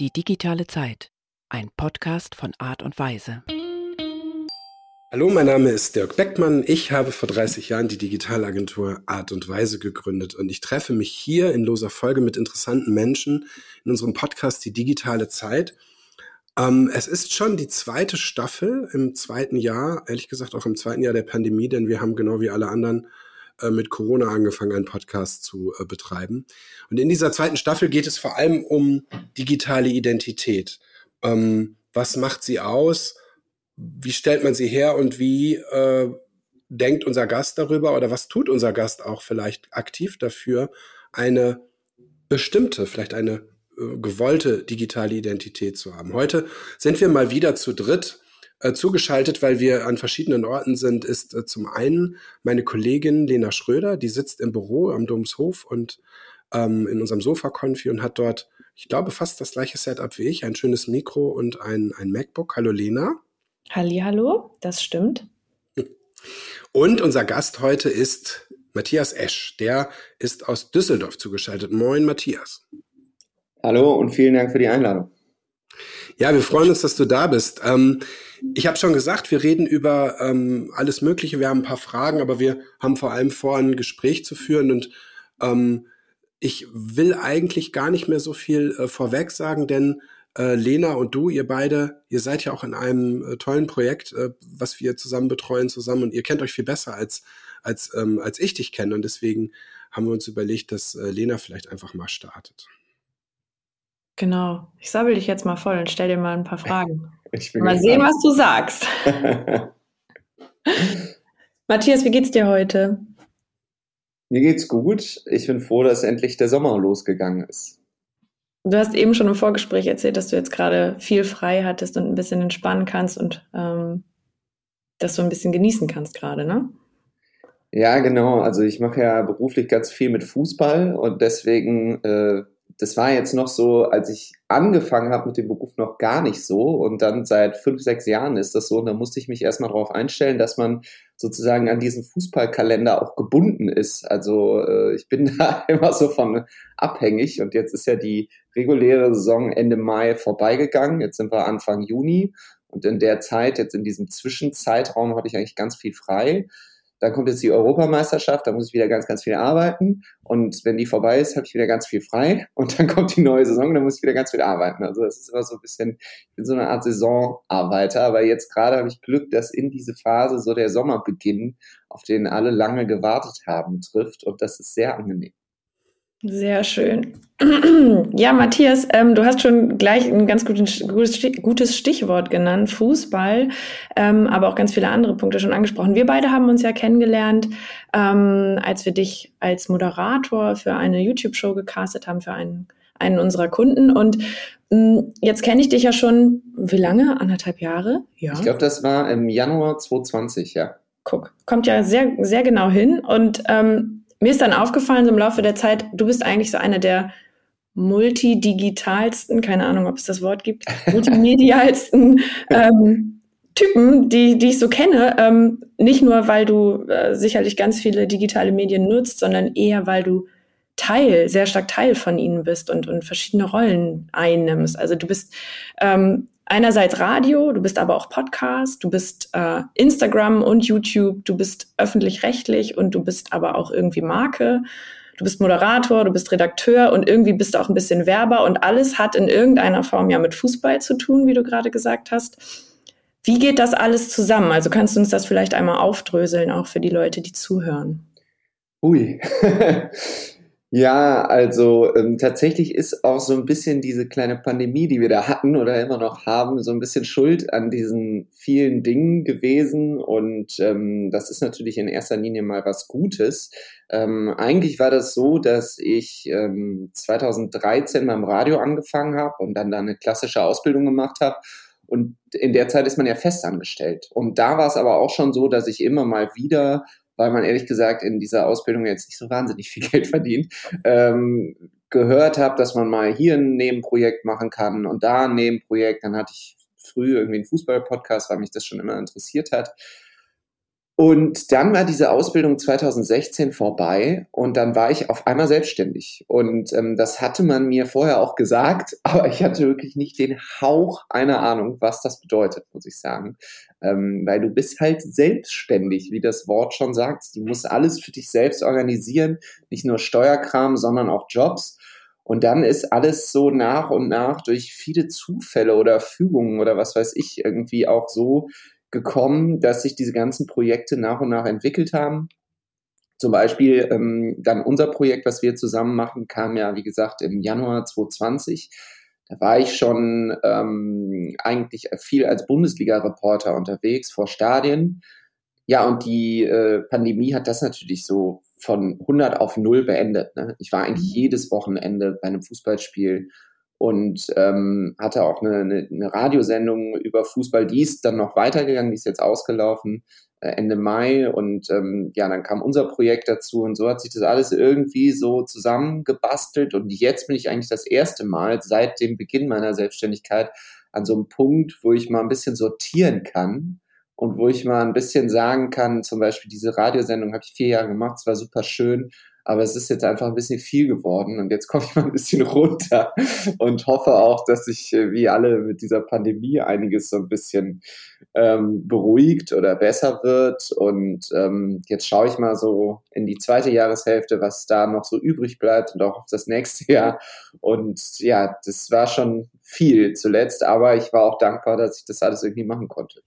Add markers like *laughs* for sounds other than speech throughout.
Die digitale Zeit. Ein Podcast von Art und Weise. Hallo, mein Name ist Dirk Beckmann. Ich habe vor 30 Jahren die Digitalagentur Art und Weise gegründet und ich treffe mich hier in loser Folge mit interessanten Menschen in unserem Podcast Die digitale Zeit. Ähm, es ist schon die zweite Staffel im zweiten Jahr, ehrlich gesagt auch im zweiten Jahr der Pandemie, denn wir haben genau wie alle anderen äh, mit Corona angefangen, einen Podcast zu äh, betreiben. Und in dieser zweiten Staffel geht es vor allem um digitale Identität. Ähm, was macht sie aus? Wie stellt man sie her und wie äh, denkt unser Gast darüber oder was tut unser Gast auch vielleicht aktiv dafür, eine bestimmte, vielleicht eine äh, gewollte digitale Identität zu haben. Heute sind wir mal wieder zu dritt äh, zugeschaltet, weil wir an verschiedenen Orten sind, ist äh, zum einen meine Kollegin Lena Schröder, die sitzt im Büro am Domshof und ähm, in unserem Sofa-Konfi und hat dort, ich glaube, fast das gleiche Setup wie ich, ein schönes Mikro und ein, ein MacBook. Hallo Lena. Halli, hallo, das stimmt. Und unser Gast heute ist Matthias Esch. Der ist aus Düsseldorf zugeschaltet. Moin, Matthias. Hallo und vielen Dank für die Einladung. Ja, wir freuen uns, dass du da bist. Ähm, ich habe schon gesagt, wir reden über ähm, alles Mögliche. Wir haben ein paar Fragen, aber wir haben vor allem vor, ein Gespräch zu führen. Und ähm, ich will eigentlich gar nicht mehr so viel äh, vorweg sagen, denn äh, Lena und du, ihr beide, ihr seid ja auch in einem äh, tollen Projekt, äh, was wir zusammen betreuen zusammen und ihr kennt euch viel besser als als ähm, als ich dich kenne und deswegen haben wir uns überlegt, dass äh, Lena vielleicht einfach mal startet. Genau. Ich sabbel dich jetzt mal voll und stell dir mal ein paar *laughs* Fragen. Mal sehen, was du sagst. *laughs* Matthias, wie geht's dir heute? Mir geht's gut. Ich bin froh, dass endlich der Sommer losgegangen ist. Du hast eben schon im Vorgespräch erzählt, dass du jetzt gerade viel frei hattest und ein bisschen entspannen kannst und ähm, dass du ein bisschen genießen kannst gerade, ne? Ja, genau. Also ich mache ja beruflich ganz viel mit Fußball und deswegen äh, das war jetzt noch so, als ich angefangen habe mit dem Beruf noch gar nicht so. Und dann seit fünf, sechs Jahren ist das so. Und da musste ich mich erstmal darauf einstellen, dass man sozusagen an diesen Fußballkalender auch gebunden ist. Also äh, ich bin *laughs* da immer so von abhängig. Und jetzt ist ja die reguläre Saison Ende Mai vorbeigegangen. Jetzt sind wir Anfang Juni. Und in der Zeit, jetzt in diesem Zwischenzeitraum, hatte ich eigentlich ganz viel frei. Dann kommt jetzt die Europameisterschaft, da muss ich wieder ganz, ganz viel arbeiten. Und wenn die vorbei ist, habe ich wieder ganz viel frei. Und dann kommt die neue Saison, da muss ich wieder ganz viel arbeiten. Also das ist immer so ein bisschen, ich bin so eine Art Saisonarbeiter. Aber jetzt gerade habe ich Glück, dass in diese Phase so der Sommerbeginn, auf den alle lange gewartet haben, trifft. Und das ist sehr angenehm. Sehr schön. *clears throat* Ja, Matthias, ähm, du hast schon gleich ein ganz gutes, gutes Stichwort genannt, Fußball, ähm, aber auch ganz viele andere Punkte schon angesprochen. Wir beide haben uns ja kennengelernt, ähm, als wir dich als Moderator für eine YouTube-Show gecastet haben, für einen, einen unserer Kunden. Und mh, mm, jetzt kenne ich dich ja schon, wie lange? Anderthalb Jahre? Ja. Ich glaube, das war im Januar 2020, ja. Guck, kommt ja sehr, sehr genau hin. Und ähm, mir ist dann aufgefallen, so im Laufe der Zeit, du bist eigentlich so einer der multidigitalsten, keine Ahnung, ob es das Wort gibt, *laughs* multimedialsten ähm, Typen, die, die ich so kenne. Ähm, nicht nur, weil du äh, sicherlich ganz viele digitale Medien nutzt, sondern eher, weil du Teil, sehr stark Teil von ihnen bist und, und verschiedene Rollen einnimmst. Also du bist ähm, einerseits Radio, du bist aber auch Podcast, du bist äh, Instagram und YouTube, du bist öffentlich-rechtlich und du bist aber auch irgendwie Marke. Du bist Moderator, du bist Redakteur und irgendwie bist du auch ein bisschen Werber und alles hat in irgendeiner Form ja mit Fußball zu tun, wie du gerade gesagt hast. Wie geht das alles zusammen? Also kannst du uns das vielleicht einmal aufdröseln, auch für die Leute, die zuhören? Ui. *laughs* Ja, also ähm, tatsächlich ist auch so ein bisschen diese kleine Pandemie, die wir da hatten oder immer noch haben, so ein bisschen schuld an diesen vielen Dingen gewesen. Und ähm, das ist natürlich in erster Linie mal was Gutes. Ähm, eigentlich war das so, dass ich ähm, 2013 beim Radio angefangen habe und dann da eine klassische Ausbildung gemacht habe. Und in der Zeit ist man ja festangestellt. Und da war es aber auch schon so, dass ich immer mal wieder weil man ehrlich gesagt in dieser Ausbildung jetzt nicht so wahnsinnig viel *laughs* Geld verdient, ähm, gehört habe, dass man mal hier ein Nebenprojekt machen kann und da ein Nebenprojekt. Dann hatte ich früh irgendwie einen Fußball-Podcast, weil mich das schon immer interessiert hat. Und dann war diese Ausbildung 2016 vorbei und dann war ich auf einmal selbstständig. Und ähm, das hatte man mir vorher auch gesagt, *laughs* aber ich hatte wirklich nicht den Hauch einer Ahnung, was das bedeutet, muss ich sagen. Ähm, weil du bist halt selbstständig, wie das Wort schon sagt. Du musst alles für dich selbst organisieren, nicht nur Steuerkram, sondern auch Jobs. Und dann ist alles so nach und nach durch viele Zufälle oder Fügungen oder was weiß ich irgendwie auch so gekommen, dass sich diese ganzen Projekte nach und nach entwickelt haben. Zum Beispiel ähm, dann unser Projekt, was wir zusammen machen, kam ja, wie gesagt, im Januar 2020. Da war ich schon ähm, eigentlich viel als Bundesliga-Reporter unterwegs vor Stadien. Ja, und die äh, Pandemie hat das natürlich so von 100 auf 0 beendet. Ne? Ich war eigentlich mhm. jedes Wochenende bei einem Fußballspiel und ähm, hatte auch eine, eine, eine Radiosendung über Fußball, die ist dann noch weitergegangen, die ist jetzt ausgelaufen äh, Ende Mai. Und ähm, ja, dann kam unser Projekt dazu und so hat sich das alles irgendwie so zusammengebastelt. Und jetzt bin ich eigentlich das erste Mal seit dem Beginn meiner Selbstständigkeit an so einem Punkt, wo ich mal ein bisschen sortieren kann und wo ich mal ein bisschen sagen kann, zum Beispiel diese Radiosendung habe ich vier Jahre gemacht, es war super schön aber es ist jetzt einfach ein bisschen viel geworden und jetzt komme ich mal ein bisschen runter und hoffe auch, dass sich äh, wie alle mit dieser Pandemie einiges so ein bisschen ähm, beruhigt oder besser wird und ähm, jetzt schaue ich mal so in die zweite Jahreshälfte, was da noch so übrig bleibt und auch auf das nächste Jahr und ja, das war schon viel zuletzt, aber ich war auch dankbar, dass ich das alles irgendwie machen konnte.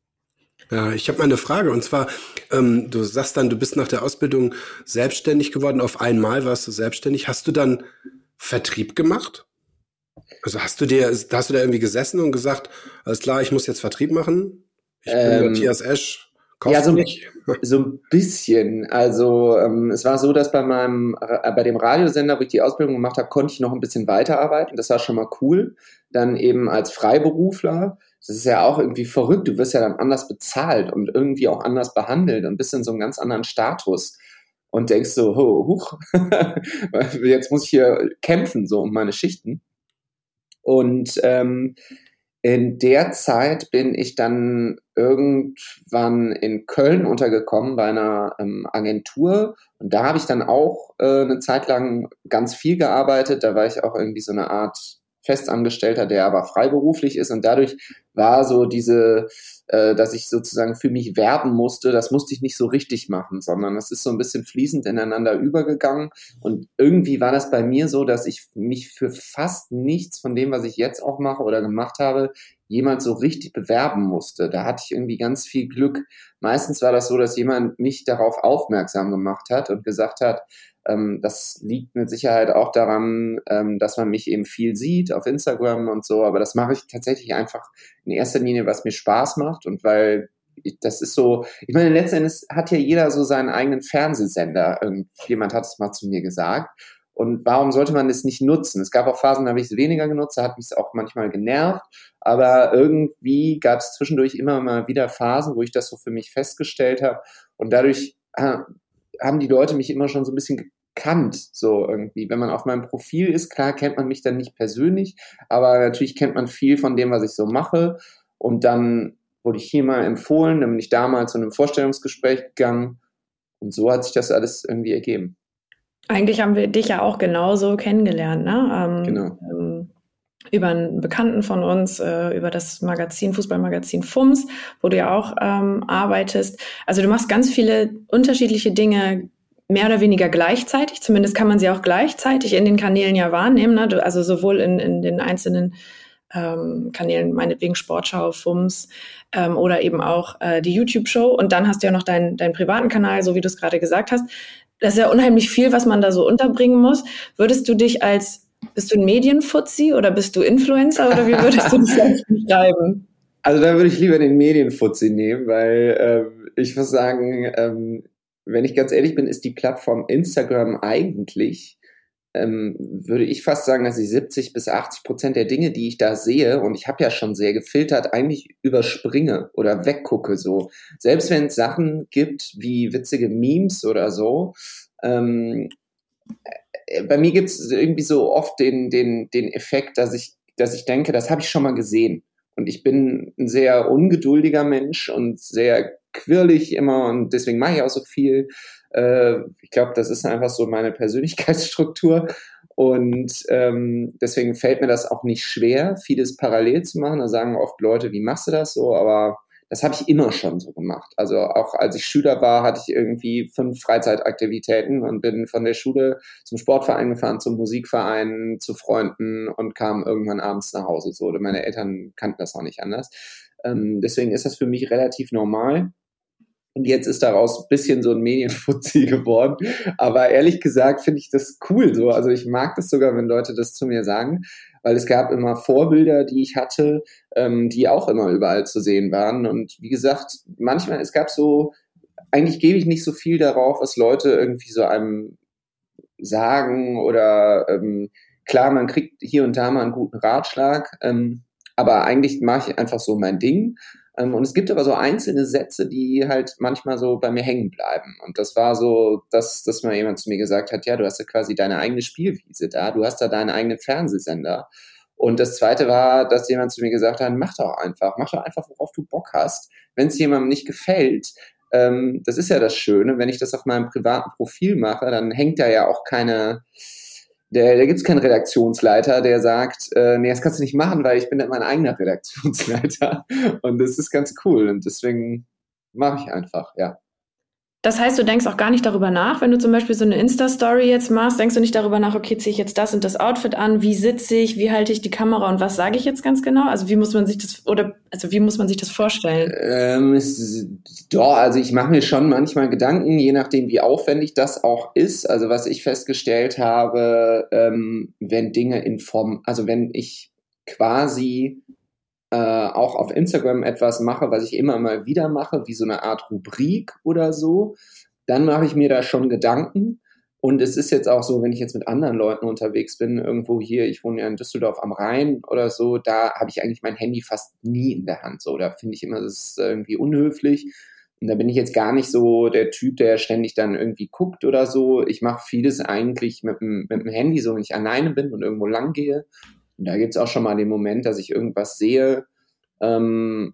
Ja, ich habe mal eine Frage und zwar, ähm, du sagst dann, du bist nach der Ausbildung selbstständig geworden. Auf einmal warst du selbstständig. Hast du dann Vertrieb gemacht? Also hast du dir, hast du da irgendwie gesessen und gesagt, alles klar, ich muss jetzt Vertrieb machen? Ich bin ähm, Matthias Esch. Ja, so, *laughs* so ein bisschen. Also ähm, es war so, dass bei meinem, äh, bei dem Radiosender, wo ich die Ausbildung gemacht habe, konnte ich noch ein bisschen weiterarbeiten. Das war schon mal cool. Dann eben als Freiberufler das ist ja auch irgendwie verrückt. Du wirst ja dann anders bezahlt und irgendwie auch anders behandelt und bist in so einem ganz anderen Status und denkst so, oh, huch, *laughs* jetzt muss ich hier kämpfen, so um meine Schichten. Und ähm, in der Zeit bin ich dann irgendwann in Köln untergekommen bei einer ähm, Agentur und da habe ich dann auch äh, eine Zeit lang ganz viel gearbeitet. Da war ich auch irgendwie so eine Art Festangestellter, der aber freiberuflich ist und dadurch war so diese, äh, dass ich sozusagen für mich werben musste, das musste ich nicht so richtig machen, sondern es ist so ein bisschen fließend ineinander übergegangen und irgendwie war das bei mir so, dass ich mich für fast nichts von dem, was ich jetzt auch mache oder gemacht habe, jemals so richtig bewerben musste. Da hatte ich irgendwie ganz viel Glück. Meistens war das so, dass jemand mich darauf aufmerksam gemacht hat und gesagt hat, ähm, das liegt mit Sicherheit auch daran, ähm, dass man mich eben viel sieht auf Instagram und so, aber das mache ich tatsächlich einfach in erster Linie, was mir Spaß macht und weil ich, das ist so, ich meine, letzten Endes hat ja jeder so seinen eigenen Fernsehsender. Irgendjemand hat es mal zu mir gesagt. Und warum sollte man es nicht nutzen? Es gab auch Phasen, da habe ich es weniger genutzt, da hat mich es auch manchmal genervt. Aber irgendwie gab es zwischendurch immer mal wieder Phasen, wo ich das so für mich festgestellt habe. Und dadurch äh, haben die Leute mich immer schon so ein bisschen gekannt, so irgendwie. Wenn man auf meinem Profil ist, klar kennt man mich dann nicht persönlich, aber natürlich kennt man viel von dem, was ich so mache. Und dann wurde ich hier mal empfohlen, dann bin ich damals zu einem Vorstellungsgespräch gegangen und so hat sich das alles irgendwie ergeben. Eigentlich haben wir dich ja auch genauso kennengelernt, ne? Ähm, genau. Ähm, über einen Bekannten von uns, äh, über das Magazin, Fußballmagazin FUMS, wo du ja auch ähm, arbeitest. Also du machst ganz viele unterschiedliche Dinge mehr oder weniger gleichzeitig. Zumindest kann man sie auch gleichzeitig in den Kanälen ja wahrnehmen. Ne? Also sowohl in, in den einzelnen ähm, Kanälen, meinetwegen Sportschau, FUMS ähm, oder eben auch äh, die YouTube-Show. Und dann hast du ja noch deinen, deinen privaten Kanal, so wie du es gerade gesagt hast. Das ist ja unheimlich viel, was man da so unterbringen muss. Würdest du dich als bist du ein Medienfuzzi oder bist du Influencer oder wie würdest du das selbst beschreiben? Also da würde ich lieber den Medienfuzzi nehmen, weil ähm, ich muss sagen, ähm, wenn ich ganz ehrlich bin, ist die Plattform Instagram eigentlich, ähm, würde ich fast sagen, dass ich 70 bis 80 Prozent der Dinge, die ich da sehe, und ich habe ja schon sehr gefiltert, eigentlich überspringe oder weggucke so. Selbst wenn es Sachen gibt wie witzige Memes oder so, ähm, äh, bei mir gibt es irgendwie so oft den, den, den Effekt, dass ich, dass ich denke, das habe ich schon mal gesehen. Und ich bin ein sehr ungeduldiger Mensch und sehr quirlig immer und deswegen mache ich auch so viel. Äh, ich glaube, das ist einfach so meine Persönlichkeitsstruktur. Und ähm, deswegen fällt mir das auch nicht schwer, vieles parallel zu machen. Da sagen oft Leute, wie machst du das so? Aber das habe ich immer schon so gemacht. Also auch als ich Schüler war, hatte ich irgendwie fünf Freizeitaktivitäten und bin von der Schule zum Sportverein gefahren, zum Musikverein, zu Freunden und kam irgendwann abends nach Hause. So, meine Eltern kannten das auch nicht anders. Ähm, deswegen ist das für mich relativ normal. Und jetzt ist daraus ein bisschen so ein Medienfuzzi *laughs* geworden. Aber ehrlich gesagt finde ich das cool so. Also ich mag das sogar, wenn Leute das zu mir sagen, weil es gab immer Vorbilder, die ich hatte, ähm, die auch immer überall zu sehen waren. Und wie gesagt, manchmal, es gab so, eigentlich gebe ich nicht so viel darauf, was Leute irgendwie so einem sagen oder ähm, klar, man kriegt hier und da mal einen guten Ratschlag, ähm, aber eigentlich mache ich einfach so mein Ding und es gibt aber so einzelne Sätze, die halt manchmal so bei mir hängen bleiben. Und das war so, dass, dass mal jemand zu mir gesagt hat, ja, du hast ja quasi deine eigene Spielwiese da, du hast da deinen eigenen Fernsehsender. Und das zweite war, dass jemand zu mir gesagt hat, mach doch einfach, mach doch einfach, worauf du Bock hast. Wenn es jemandem nicht gefällt, ähm, das ist ja das Schöne, wenn ich das auf meinem privaten Profil mache, dann hängt da ja auch keine, der, da gibt es keinen Redaktionsleiter, der sagt, äh, nee, das kannst du nicht machen, weil ich bin ja mein eigener Redaktionsleiter. *laughs* Und das ist ganz cool. Und deswegen mache ich einfach, ja. Das heißt, du denkst auch gar nicht darüber nach, wenn du zum Beispiel so eine Insta-Story jetzt machst, denkst du nicht darüber nach, okay, ziehe ich jetzt das und das Outfit an, wie sitze ich, wie halte ich die Kamera und was sage ich jetzt ganz genau? Also wie muss man sich das oder also wie muss man sich das vorstellen? Ähm, es, doch, also ich mache mir schon manchmal Gedanken, je nachdem, wie aufwendig das auch ist. Also was ich festgestellt habe, ähm, wenn Dinge in Form, also wenn ich quasi äh, auch auf Instagram etwas mache, was ich immer mal wieder mache, wie so eine Art Rubrik oder so, dann mache ich mir da schon Gedanken. Und es ist jetzt auch so, wenn ich jetzt mit anderen Leuten unterwegs bin, irgendwo hier, ich wohne ja in Düsseldorf am Rhein oder so, da habe ich eigentlich mein Handy fast nie in der Hand. So, da finde ich immer, das ist irgendwie unhöflich. Und da bin ich jetzt gar nicht so der Typ, der ständig dann irgendwie guckt oder so. Ich mache vieles eigentlich mit mit dem Handy, so wenn ich alleine bin und irgendwo lang gehe. Und da gibt es auch schon mal den Moment, dass ich irgendwas sehe ähm,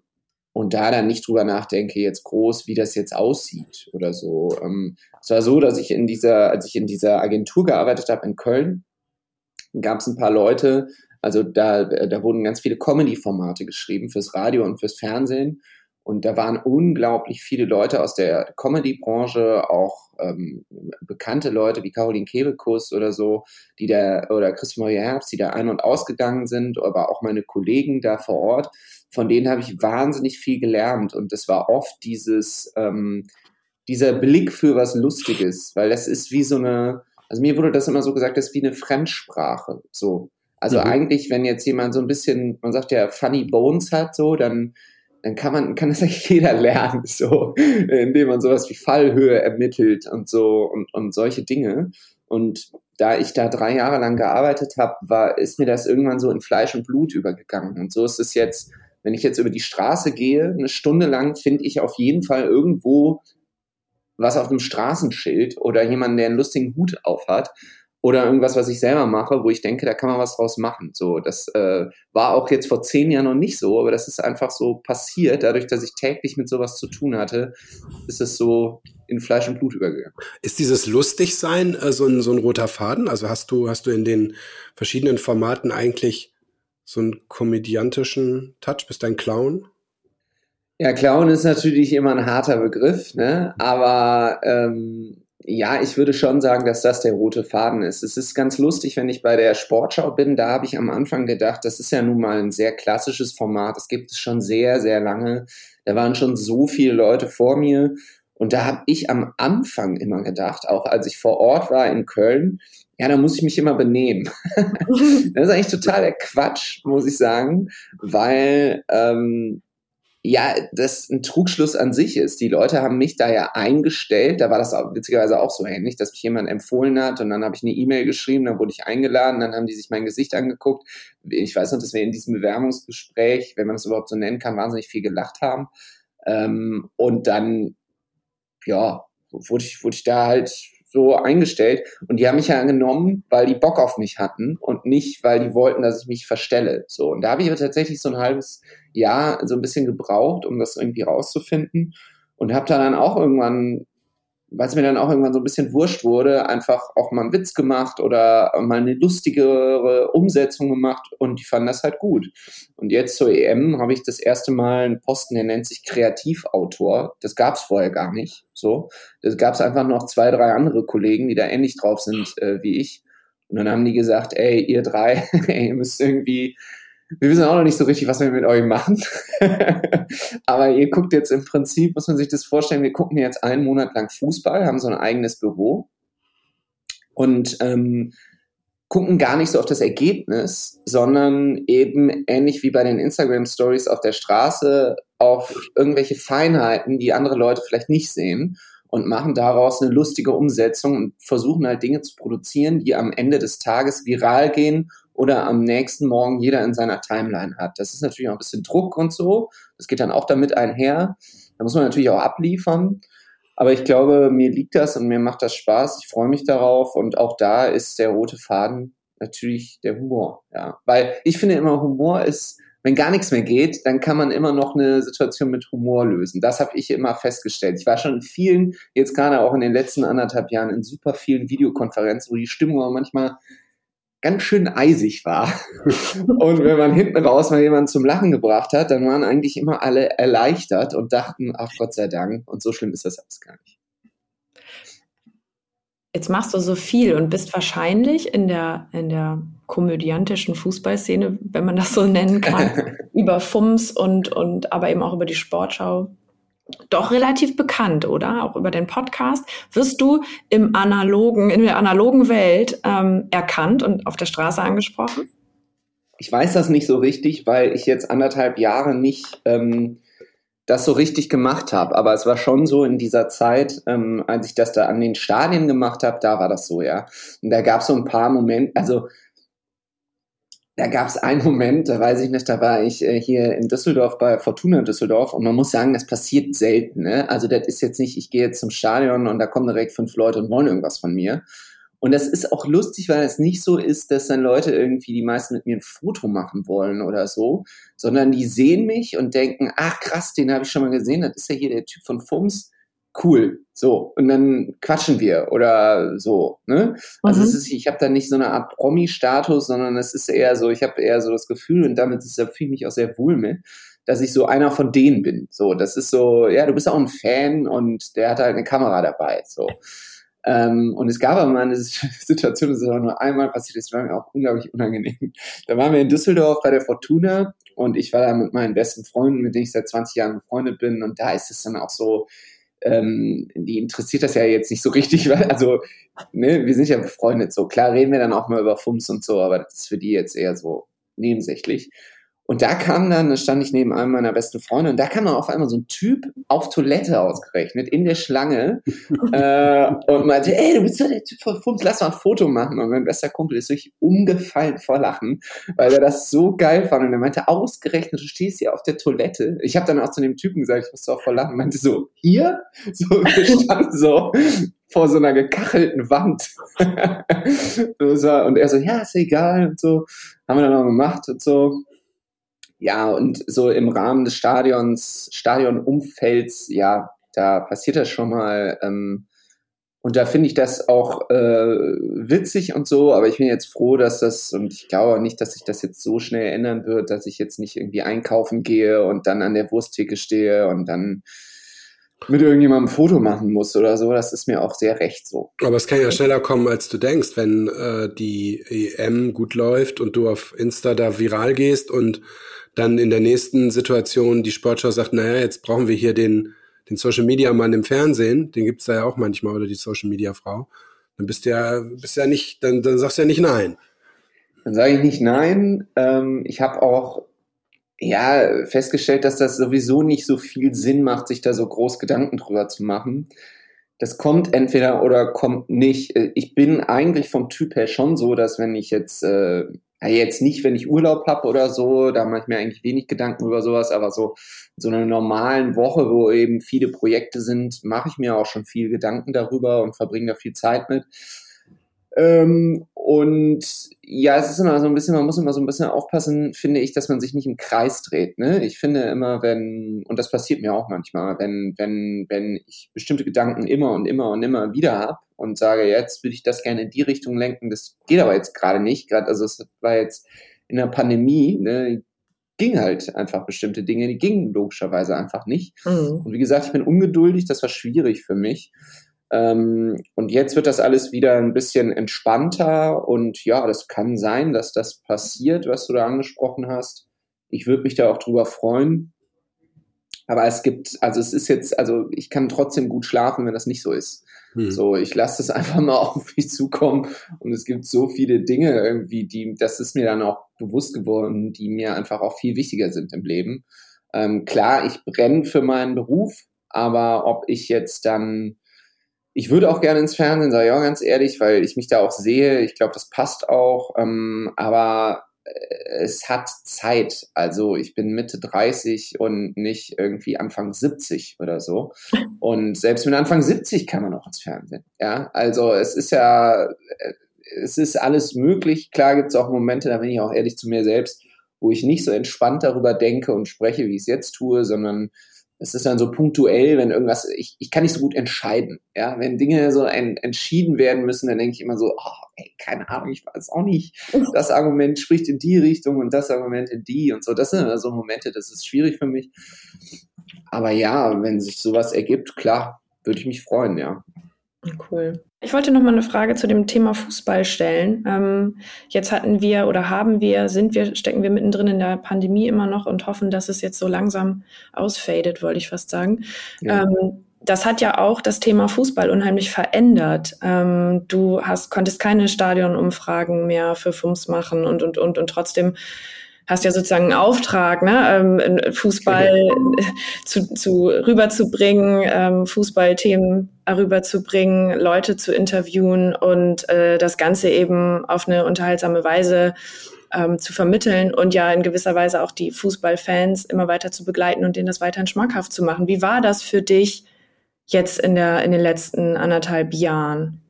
und da dann nicht drüber nachdenke, jetzt groß, wie das jetzt aussieht oder so. Ähm, es war so, dass ich in dieser, als ich in dieser Agentur gearbeitet habe in Köln, gab es ein paar Leute, also da, da wurden ganz viele Comedy-Formate geschrieben fürs Radio und fürs Fernsehen. Und da waren unglaublich viele Leute aus der Comedy-Branche, auch ähm, bekannte Leute wie Caroline Kebekus oder so, die da, oder Chris Maria Herbst, die da ein- und ausgegangen sind, aber auch meine Kollegen da vor Ort, von denen habe ich wahnsinnig viel gelernt. Und das war oft dieses, ähm, dieser Blick für was Lustiges, weil das ist wie so eine, also mir wurde das immer so gesagt, das ist wie eine Fremdsprache, so. Also mhm. eigentlich, wenn jetzt jemand so ein bisschen, man sagt ja, funny bones hat, so, dann dann kann man, kann das *laughs* eigentlich jeder lernen, so, indem man sowas wie Fallhöhe ermittelt und so und, und solche Dinge. Und da ich da drei Jahre lang gearbeitet habe, war, ist mir das irgendwann so in Fleisch und Blut übergegangen. Und so ist es jetzt, wenn ich jetzt über die Straße gehe, eine Stunde lang finde ich auf jeden Fall irgendwo was auf einem Straßenschild oder jemanden, der einen lustigen Hut aufhat oder irgendwas, was ich selber mache, wo ich denke, da kann man was draus machen. So, das äh, war auch jetzt vor zehn Jahren noch nicht so, aber das ist einfach so passiert. Dadurch, dass ich täglich mit sowas zu tun hatte, ist es so in Fleisch und Blut übergegangen. Ist dieses Lustigsein äh, so, ein, so ein roter Faden? Also hast du, hast du in den verschiedenen Formaten eigentlich so einen komödiantischen Touch? Bist du ein Clown? Ja, Clown ist natürlich immer ein harter Begriff, ne? Aber ähm, ja, ich würde schon sagen, dass das der rote Faden ist. Es ist ganz lustig, wenn ich bei der Sportschau bin, da habe ich am Anfang gedacht, das ist ja nun mal ein sehr klassisches Format. Das gibt es schon sehr, sehr lange. Da waren schon so viele Leute vor mir. Und da habe ich am Anfang immer gedacht, auch als ich vor Ort war in Köln, ja, da muss ich mich immer benehmen. *laughs* das ist eigentlich total der Quatsch, muss ich sagen, weil ähm, ja, das ein Trugschluss an sich ist. Die Leute haben mich da ja eingestellt. Da war das auch, witzigerweise auch so ähnlich, dass mich jemand empfohlen hat und dann habe ich eine E-Mail geschrieben, dann wurde ich eingeladen, dann haben die sich mein Gesicht angeguckt. Ich weiß noch, dass wir in diesem Bewerbungsgespräch, wenn man es überhaupt so nennen kann, wahnsinnig viel gelacht haben. Ähm, und dann, ja, wurde ich, wurde ich da halt so eingestellt. Und die haben mich ja genommen, weil die Bock auf mich hatten und nicht, weil die wollten, dass ich mich verstelle. So. Und da habe ich tatsächlich so ein halbes Jahr so ein bisschen gebraucht, um das irgendwie rauszufinden. Und habe da dann auch irgendwann weil es mir dann auch irgendwann so ein bisschen wurscht wurde, einfach auch mal einen Witz gemacht oder mal eine lustigere Umsetzung gemacht und die fanden das halt gut. Und jetzt zur EM habe ich das erste Mal einen Posten, der nennt sich Kreativautor. Das gab es vorher gar nicht. So, das gab es einfach noch zwei, drei andere Kollegen, die da ähnlich drauf sind äh, wie ich. Und dann haben die gesagt, ey, ihr drei, *laughs* ey, ihr müsst irgendwie wir wissen auch noch nicht so richtig, was wir mit euch machen. *laughs* Aber ihr guckt jetzt im Prinzip, muss man sich das vorstellen, wir gucken jetzt einen Monat lang Fußball, haben so ein eigenes Büro und ähm, gucken gar nicht so auf das Ergebnis, sondern eben ähnlich wie bei den Instagram Stories auf der Straße auf irgendwelche Feinheiten, die andere Leute vielleicht nicht sehen und machen daraus eine lustige Umsetzung und versuchen halt Dinge zu produzieren, die am Ende des Tages viral gehen oder am nächsten Morgen jeder in seiner Timeline hat. Das ist natürlich auch ein bisschen Druck und so. Das geht dann auch damit einher. Da muss man natürlich auch abliefern. Aber ich glaube, mir liegt das und mir macht das Spaß. Ich freue mich darauf. Und auch da ist der rote Faden natürlich der Humor. Ja, weil ich finde immer, Humor ist, wenn gar nichts mehr geht, dann kann man immer noch eine Situation mit Humor lösen. Das habe ich immer festgestellt. Ich war schon in vielen, jetzt gerade auch in den letzten anderthalb Jahren, in super vielen Videokonferenzen, wo die Stimmung manchmal ganz schön eisig war. *laughs* Und wenn man hinten raus mal jemanden zum Lachen gebracht hat, dann waren eigentlich immer alle erleichtert und dachten, ach Gott sei Dank, und so schlimm ist das alles gar nicht. Jetzt machst du so viel und bist wahrscheinlich in der, in der komödiantischen Fußballszene, wenn man das so nennen kann, *laughs* über FUMS und, und aber eben auch über die Sportschau doch relativ bekannt, oder? Auch über den Podcast. Wirst du im analogen, in der analogen Welt ähm, erkannt und auf der Straße angesprochen? Ich weiß das nicht so richtig, weil ich jetzt anderthalb Jahre nicht ähm, das so richtig gemacht habe. Aber es war schon so in dieser Zeit, ähm, als ich das da an den Stadien gemacht habe, da war das so, ja. Und da gab es so ein paar Momente, also da gab es einen Moment, da weiß ich nicht, da war ich äh, hier in Düsseldorf bei Fortuna Düsseldorf und man muss sagen, das passiert selten. Ne? Also das ist jetzt nicht, ich gehe jetzt zum Stadion und da kommen direkt fünf Leute und wollen irgendwas von mir. Und das ist auch lustig, weil es nicht so ist, dass dann Leute irgendwie die meisten mit mir ein Foto machen wollen oder so, sondern die sehen mich und denken, ach krass, den habe ich schon mal gesehen, das ist ja hier der Typ von Fums cool, so und dann quatschen wir oder so, ne? Also mhm. es ist, ich habe da nicht so eine Art Promi-Status, sondern es ist eher so, ich habe eher so das Gefühl und damit ist da fühle mich auch sehr wohl mit, dass ich so einer von denen bin. So, das ist so, ja, du bist auch ein Fan und der hat halt eine Kamera dabei, so. Ähm, und es gab aber mal eine *laughs* Situation, das ist aber nur einmal passiert, das war mir auch unglaublich unangenehm. Da waren wir in Düsseldorf bei der Fortuna und ich war da mit meinen besten Freunden, mit denen ich seit 20 Jahren befreundet bin und da ist es dann auch so, ähm, die interessiert das ja jetzt nicht so richtig, *laughs* weil, also, ne, wir sind ja befreundet so. Klar reden wir dann auch mal über Fums und so, aber das ist für die jetzt eher so nebensächlich. Und da kam dann, da stand ich neben einem meiner besten Freunde und da kam dann auf einmal so ein Typ auf Toilette ausgerechnet, in der Schlange *laughs* äh, und meinte, ey, du bist doch der Typ von Fums, lass mal ein Foto machen. Und mein bester Kumpel ist wirklich umgefallen vor Lachen, weil er das so geil fand. Und er meinte, ausgerechnet, du stehst hier auf der Toilette. Ich habe dann auch zu dem Typen gesagt, ich musste auch vor Lachen, meinte so, hier? *laughs* So, wir standen so vor so einer gekachelten Wand. *laughs* und er so, ja, ist egal und so. Haben wir dann auch gemacht und so ja, und so im Rahmen des Stadions, Stadionumfelds, ja, da passiert das schon mal. Ähm, und da finde ich das auch äh, witzig und so, aber ich bin jetzt froh, dass das, und ich glaube nicht, dass sich das jetzt so schnell ändern wird, dass ich jetzt nicht irgendwie einkaufen gehe und dann an der Wursttheke stehe und dann mit irgendjemandem ein Foto machen muss oder so. Das ist mir auch sehr recht so. Aber es kann ja schneller kommen, als du denkst, wenn äh, die EM gut läuft und du auf Insta da viral gehst und dann in der nächsten Situation die Sportschau sagt, naja, jetzt brauchen wir hier den, den Social Media Mann im Fernsehen, den gibt's da ja auch manchmal, oder die Social Media Frau, dann bist du ja, bist ja nicht, dann, dann sagst du ja nicht nein. Dann sage ich nicht nein. Ähm, ich habe auch ja festgestellt, dass das sowieso nicht so viel Sinn macht, sich da so groß Gedanken drüber zu machen. Das kommt entweder oder kommt nicht. Ich bin eigentlich vom Typ her schon so, dass wenn ich jetzt äh, jetzt nicht, wenn ich Urlaub habe oder so, da mache ich mir eigentlich wenig Gedanken über sowas, aber so so einer normalen Woche, wo eben viele Projekte sind, mache ich mir auch schon viel Gedanken darüber und verbringe da viel Zeit mit. Ähm, und ja, es ist immer so ein bisschen, man muss immer so ein bisschen aufpassen, finde ich, dass man sich nicht im Kreis dreht. Ne? Ich finde immer, wenn, und das passiert mir auch manchmal, wenn, wenn, wenn ich bestimmte Gedanken immer und immer und immer wieder habe und sage, jetzt würde ich das gerne in die Richtung lenken, das geht aber jetzt gerade nicht. Gerade, also es war jetzt in der Pandemie, ne, ging halt einfach bestimmte Dinge, die gingen logischerweise einfach nicht. Mhm. Und wie gesagt, ich bin ungeduldig, das war schwierig für mich. Ähm, und jetzt wird das alles wieder ein bisschen entspannter und ja, das kann sein, dass das passiert, was du da angesprochen hast. Ich würde mich da auch drüber freuen. Aber es gibt, also es ist jetzt, also ich kann trotzdem gut schlafen, wenn das nicht so ist. Hm. So, ich lasse das *laughs* einfach mal auf mich zukommen und es gibt so viele Dinge irgendwie, die, das ist mir dann auch bewusst geworden, die mir einfach auch viel wichtiger sind im Leben. Ähm, klar, ich brenne für meinen Beruf, aber ob ich jetzt dann ich würde auch gerne ins Fernsehen, sage ich auch ganz ehrlich, weil ich mich da auch sehe. Ich glaube, das passt auch. Ähm, aber äh, es hat Zeit. Also ich bin Mitte 30 und nicht irgendwie Anfang 70 oder so. Und selbst mit Anfang 70 kann man auch ins Fernsehen. Ja, also es ist ja, äh, es ist alles möglich. Klar gibt es auch Momente, da bin ich auch ehrlich zu mir selbst, wo ich nicht so entspannt darüber denke und spreche, wie ich es jetzt tue, sondern es ist dann so punktuell, wenn irgendwas, ich, ich kann nicht so gut entscheiden. Ja, wenn Dinge so ein, entschieden werden müssen, dann denke ich immer so, oh, ey, keine Ahnung, ich weiß auch nicht. *laughs* Das Argument spricht in die Richtung und das Argument in die und so. Das sind immer so Momente, das ist schwierig für mich. Aber ja, wenn sich sowas ergibt, klar, würde ich mich freuen, ja. Cool. Ich wollte noch mal eine Frage zu dem Thema Fußball stellen. Ähm, jetzt hatten wir oder haben wir, sind wir, stecken wir mittendrin in der Pandemie immer noch und hoffen, dass es jetzt so langsam ausfadet, wollte ich fast sagen. Ja. Ähm, das hat ja auch das Thema Fußball unheimlich verändert. Ähm, du hast, konntest keine Stadionumfragen mehr für FUMS machen und, und, und, und trotzdem hast ja sozusagen einen Auftrag, ne, ähm, Fußball *laughs* zu, zu rüberzubringen, ähm, Fußballthemen rüberzubringen, Leute zu interviewen und äh, das Ganze eben auf eine unterhaltsame Weise ähm, zu vermitteln und ja in gewisser Weise auch die Fußballfans immer weiter zu begleiten und denen das weiterhin schmackhaft zu machen. Wie war das für dich jetzt in der in den letzten anderthalb Jahren?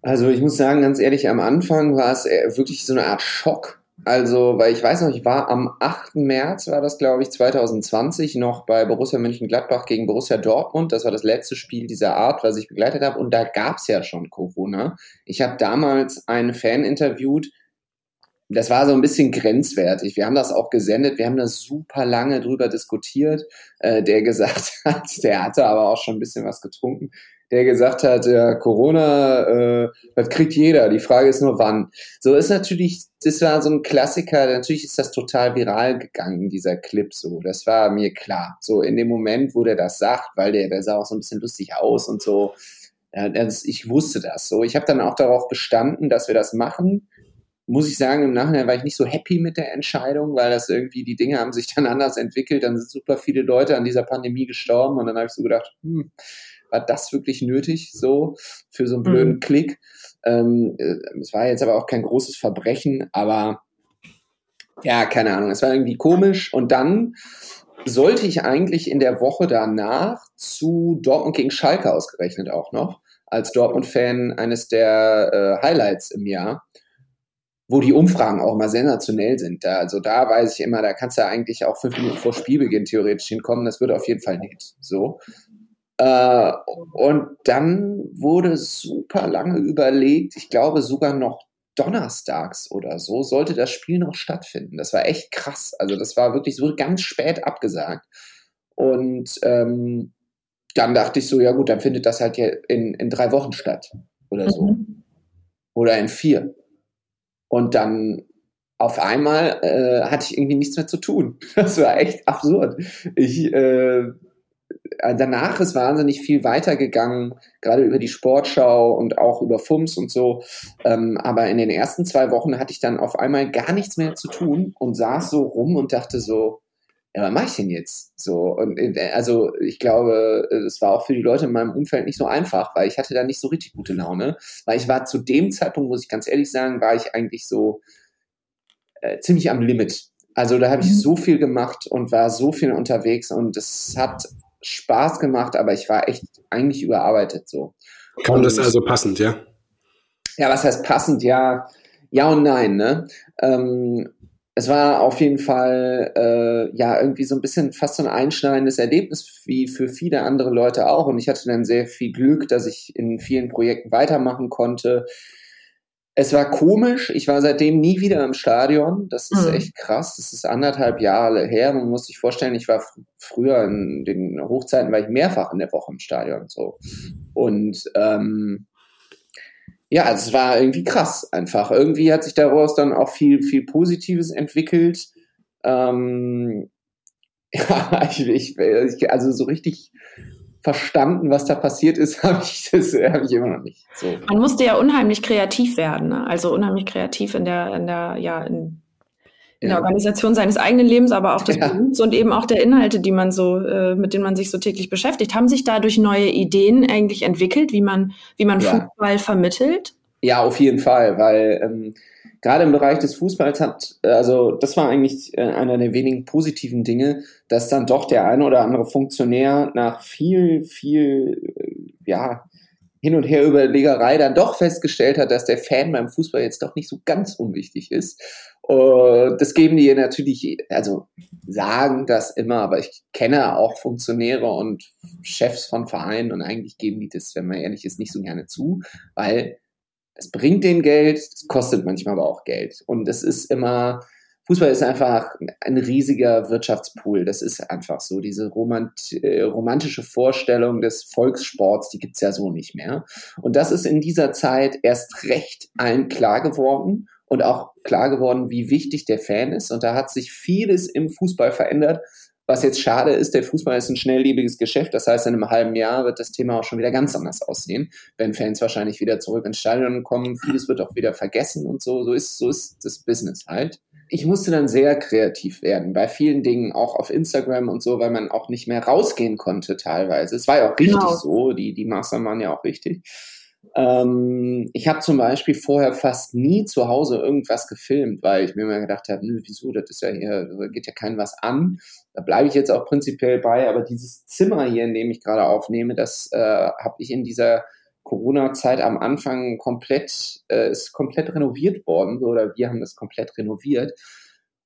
Also ich muss sagen, ganz ehrlich, am Anfang war es wirklich so eine Art Schock, also, weil ich weiß noch, ich war am 8. März, war das glaube ich, 2020 noch bei Borussia Mönchengladbach gegen Borussia Dortmund. Das war das letzte Spiel dieser Art, was ich begleitet habe. Und da gab es ja schon Corona. Ich habe damals einen Fan interviewt, das war so ein bisschen grenzwertig. Wir haben das auch gesendet, wir haben da super lange drüber diskutiert, äh, der gesagt *laughs* hat, der hatte aber auch schon ein bisschen was getrunken, der gesagt hat, ja, Corona, äh, das kriegt jeder. Die Frage ist nur, wann. So ist natürlich, das war so ein Klassiker. Natürlich ist das total viral gegangen, dieser Clip. So, das war mir klar. So in dem Moment, wo der das sagt, weil der, der sah auch so ein bisschen lustig aus und so. Ich wusste das. So, ich habe dann auch darauf bestanden, dass wir das machen muss ich sagen, im Nachhinein war ich nicht so happy mit der Entscheidung, weil das irgendwie, die Dinge haben sich dann *laughs* anders entwickelt, dann sind super viele Leute an dieser Pandemie gestorben und dann habe ich so gedacht, hm, war das wirklich nötig, so für so einen blöden mhm. Klick. Ähm, äh, es war jetzt aber auch kein großes Verbrechen, aber ja, keine Ahnung, es war irgendwie komisch. Und dann sollte ich eigentlich in der Woche danach zu Dortmund gegen Schalke ausgerechnet auch noch, als Dortmund-Fan eines der äh, Highlights im Jahr wo die Umfragen auch mal sensationell sind. Da, also da weiß ich immer, da kannst du eigentlich auch fünf Minuten vor Spielbeginn theoretisch hinkommen. Das wird auf jeden Fall nicht so. Äh, und dann wurde super lange überlegt, ich glaube sogar noch donnerstags oder so, sollte das Spiel noch stattfinden. Das war echt krass. Also das war wirklich, so ganz spät abgesagt. Und ähm, dann dachte ich so, ja gut, dann findet das halt in, in drei Wochen statt oder so. Mhm. Oder in vier. Und dann auf einmal äh, hatte ich irgendwie nichts mehr zu tun. *laughs* Das war echt absurd. Ich äh, danach ist wahnsinnig viel weitergegangen, gerade über die Sportschau und auch über FUMS und so. Ähm, aber in den ersten zwei Wochen hatte ich dann auf einmal gar nichts mehr zu tun und saß so rum und dachte so, ja, was mache ich denn jetzt? So, und äh, also ich glaube, es war auch für die Leute in meinem Umfeld nicht so einfach, weil ich hatte da nicht so richtig gute Laune. Weil ich war zu dem Zeitpunkt, muss ich ganz ehrlich sagen, war ich eigentlich so äh, ziemlich am Limit. Also da habe ich mhm. so viel gemacht und war so viel unterwegs und es hat Spaß gemacht, aber ich war echt eigentlich überarbeitet so. Kam das also passend, ja? Ja, was heißt passend? Ja, ja und nein. Ne? Ähm, es war auf jeden Fall äh, ja irgendwie so ein bisschen fast so ein einschneidendes Erlebnis wie für viele andere Leute auch. Und ich hatte dann sehr viel Glück, dass ich in vielen Projekten weitermachen konnte. Es war komisch. Ich war seitdem nie wieder im Stadion. Das ist mhm. echt krass. Das ist anderthalb Jahre her. Man muss sich vorstellen, ich war fr früher in den Hochzeiten war ich mehrfach in der Woche im Stadion so. Und ähm, ja, es war irgendwie krass einfach. Irgendwie hat sich daraus dann auch viel, viel Positives entwickelt. Ähm, *laughs* ja, ich, ich, also so richtig verstanden, was da passiert ist, *laughs* habe ich, das habe ich immer noch nicht. So. Man musste ja unheimlich kreativ werden, ne? also unheimlich kreativ in der, in der, ja, in, in der Organisation seines eigenen Lebens, aber auch des ja. Berufs und eben auch der Inhalte, die man so, äh, mit denen man sich so täglich beschäftigt. Haben sich dadurch neue Ideen eigentlich entwickelt, wie man, wie man ja. Fußball vermittelt? Ja, auf jeden Fall, weil ähm, gerade im Bereich des Fußballs hat, also das war eigentlich äh, einer der wenigen positiven Dinge, dass dann doch der eine oder andere Funktionär nach viel, viel, äh, ja, hin und her Überlegerei dann doch festgestellt hat, dass der Fan beim Fußball jetzt doch nicht so ganz unwichtig ist. Das geben die natürlich, also sagen das immer, aber ich kenne auch Funktionäre und Chefs von Vereinen und eigentlich geben die das, wenn man ehrlich ist, nicht so gerne zu, weil es bringt denen Geld, es kostet manchmal aber auch Geld. Und es ist immer, Fußball ist einfach ein riesiger Wirtschaftspool. Das ist einfach so. Diese romant, äh, romantische Vorstellung des Volkssports, die gibt's ja so nicht mehr. Und das ist in dieser Zeit erst recht allen klar geworden und auch klar geworden, wie wichtig der Fan ist. Und da hat sich vieles im Fußball verändert. Was jetzt schade ist, der Fußball ist ein schnelllebiges Geschäft. Das heißt, in einem halben Jahr wird das Thema auch schon wieder ganz anders aussehen, wenn Fans wahrscheinlich wieder zurück ins Stadion kommen. Vieles wird auch wieder vergessen und so. So ist, so ist das Business halt ich musste dann sehr kreativ werden bei vielen Dingen, auch auf Instagram und so, weil man auch nicht mehr rausgehen konnte teilweise. Es war ja auch richtig genau. so, die, die Maßnahmen waren ja auch richtig. Ähm, ich habe zum Beispiel vorher fast nie zu Hause irgendwas gefilmt, weil ich mir immer gedacht habe, nö, wieso, das ist ja hier, geht ja kein was an. Da bleibe ich jetzt auch prinzipiell bei, aber dieses Zimmer hier, in dem ich gerade aufnehme, das äh, habe ich in dieser Corona-Zeit am Anfang komplett, äh, ist komplett renoviert worden, oder wir haben das komplett renoviert.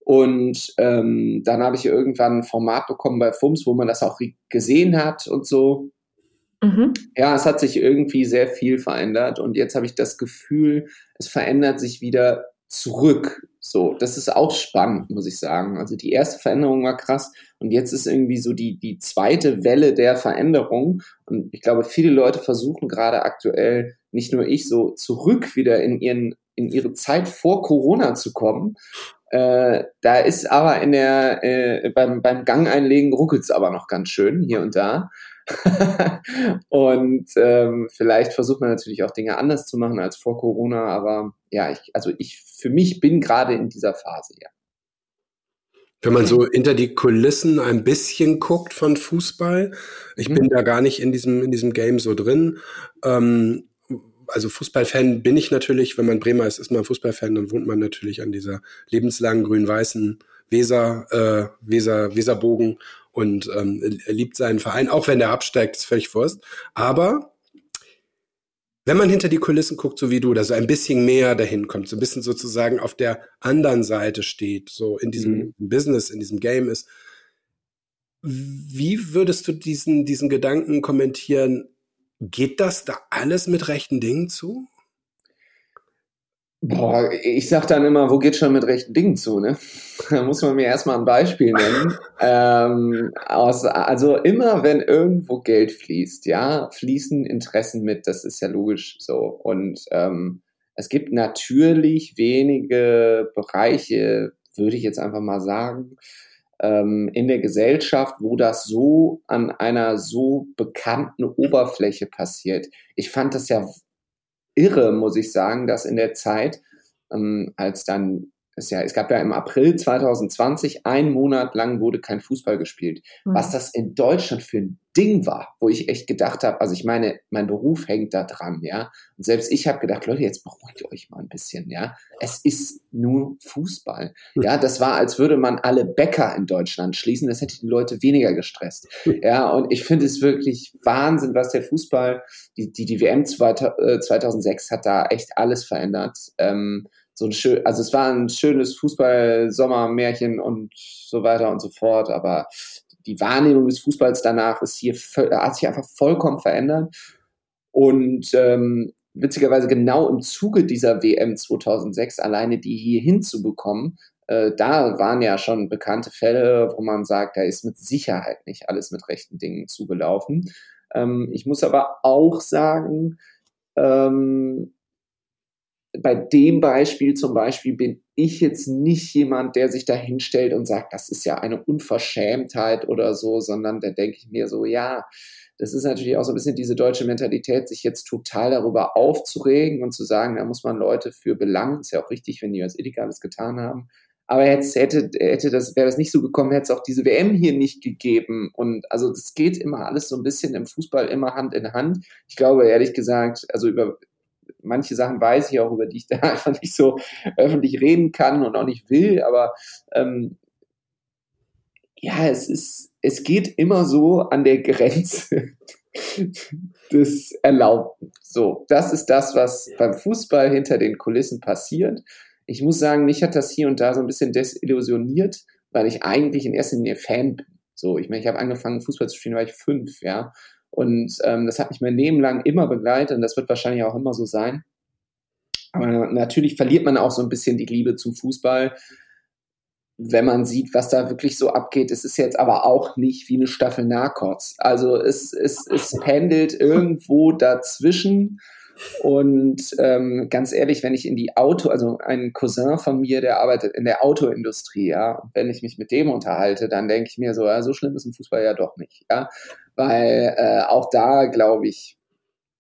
Und ähm, dann habe ich irgendwann ein Format bekommen bei FUMS, wo man das auch gesehen hat und so. Mhm. Ja, es hat sich irgendwie sehr viel verändert und jetzt habe ich das Gefühl, es verändert sich wieder zurück. So, das ist auch spannend, muss ich sagen. Also die erste Veränderung war krass und jetzt ist irgendwie so die, die zweite Welle der Veränderung. Und ich glaube, viele Leute versuchen gerade aktuell, nicht nur ich, so zurück wieder in ihren, in ihre Zeit vor Corona zu kommen. Äh, da ist aber in der, äh, beim, beim Gang einlegen ruckelt es aber noch ganz schön hier und da. *laughs* und ähm, vielleicht versucht man natürlich auch Dinge anders zu machen als vor Corona, aber ja, ich, also ich für mich bin gerade in dieser Phase, ja. Wenn man so hinter die Kulissen ein bisschen guckt von Fußball, ich mhm. bin da gar nicht in diesem, in diesem Game so drin. Ähm, also Fußballfan bin ich natürlich, wenn man Bremer ist, ist man Fußballfan, dann wohnt man natürlich an dieser lebenslangen grün-weißen Weser, äh, Weser, Weserbogen und ähm, liebt seinen Verein, auch wenn der absteigt, ist völlig Wurst. Aber wenn man hinter die Kulissen guckt, so wie du, da so ein bisschen mehr dahin kommt, so ein bisschen sozusagen auf der anderen Seite steht, so in diesem mhm. Business, in diesem Game ist, wie würdest du diesen, diesen Gedanken kommentieren? Geht das da alles mit rechten Dingen zu? Boah, ich sag dann immer, wo geht schon mit rechten Dingen zu, ne? *laughs* Da muss man mir erstmal ein Beispiel nennen. *laughs* ähm, aus, also immer, wenn irgendwo Geld fließt, ja, fließen Interessen mit, das ist ja logisch so. Und ähm, es gibt natürlich wenige Bereiche, würde ich jetzt einfach mal sagen, ähm, in der Gesellschaft, wo das so an einer so bekannten Oberfläche passiert. Ich fand das ja irre, muss ich sagen, dass in der Zeit, ähm, als dann es, ja, es gab ja im April 2020, ein Monat lang wurde kein Fußball gespielt. Mhm. Was das in Deutschland für ein Ding war, wo ich echt gedacht habe, also ich meine, mein Beruf hängt da dran, ja. Und selbst ich habe gedacht, Leute, jetzt beruhigt euch mal ein bisschen, ja. Es ist nur Fußball. Hm. Ja, das war, als würde man alle Bäcker in Deutschland schließen. Das hätte die Leute weniger gestresst. Hm. Ja, und ich finde es wirklich Wahnsinn, was der Fußball, die, die, die WM 2006 hat da echt alles verändert. Ähm, so ein schön, also es war ein schönes Fußball-Sommermärchen und so weiter und so fort, aber die Wahrnehmung des Fußballs danach ist hier, hat sich einfach vollkommen verändert. Und ähm, witzigerweise genau im Zuge dieser WM 2006 alleine die hier hinzubekommen, äh, da waren ja schon bekannte Fälle, wo man sagt, da ist mit Sicherheit nicht alles mit rechten Dingen zugelaufen. Ähm, ich muss aber auch sagen, ähm, bei dem Beispiel zum Beispiel bin ich jetzt nicht jemand, der sich da hinstellt und sagt, das ist ja eine Unverschämtheit oder so, sondern da denke ich mir so, ja, das ist natürlich auch so ein bisschen diese deutsche Mentalität, sich jetzt total darüber aufzuregen und zu sagen, da muss man Leute für belangen. Ist ja auch richtig, wenn die was Illegales getan haben. Aber jetzt hätte, hätte das, wäre das nicht so gekommen, hätte es auch diese WM hier nicht gegeben. Und also das geht immer alles so ein bisschen im Fußball immer Hand in Hand. Ich glaube, ehrlich gesagt, also über manche Sachen weiß ich auch, über die ich da *laughs* einfach nicht so öffentlich reden kann und auch nicht will, aber ähm, ja, es ist, es geht immer so an der Grenze *laughs* des Erlaubten. So, das ist das, was beim Fußball hinter den Kulissen passiert. Ich muss sagen, mich hat das hier und da so ein bisschen desillusioniert, weil ich eigentlich in erster Linie Fan bin. So, ich meine, ich habe angefangen, Fußball zu spielen, war ich fünf, ja. Und ähm, das hat mich mein Leben lang immer begleitet und das wird wahrscheinlich auch immer so sein. Aber natürlich verliert man auch so ein bisschen die Liebe zum Fußball, wenn man sieht, was da wirklich so abgeht. Es ist jetzt aber auch nicht wie eine Staffel Narcos. Also es, es, es pendelt irgendwo dazwischen. Und ähm, ganz ehrlich, wenn ich in die Auto, also ein Cousin von mir, der arbeitet in der Autoindustrie, ja, wenn ich mich mit dem unterhalte, dann denke ich mir so, ja, so schlimm ist ein Fußball ja doch nicht, ja, weil äh, auch da, glaube ich,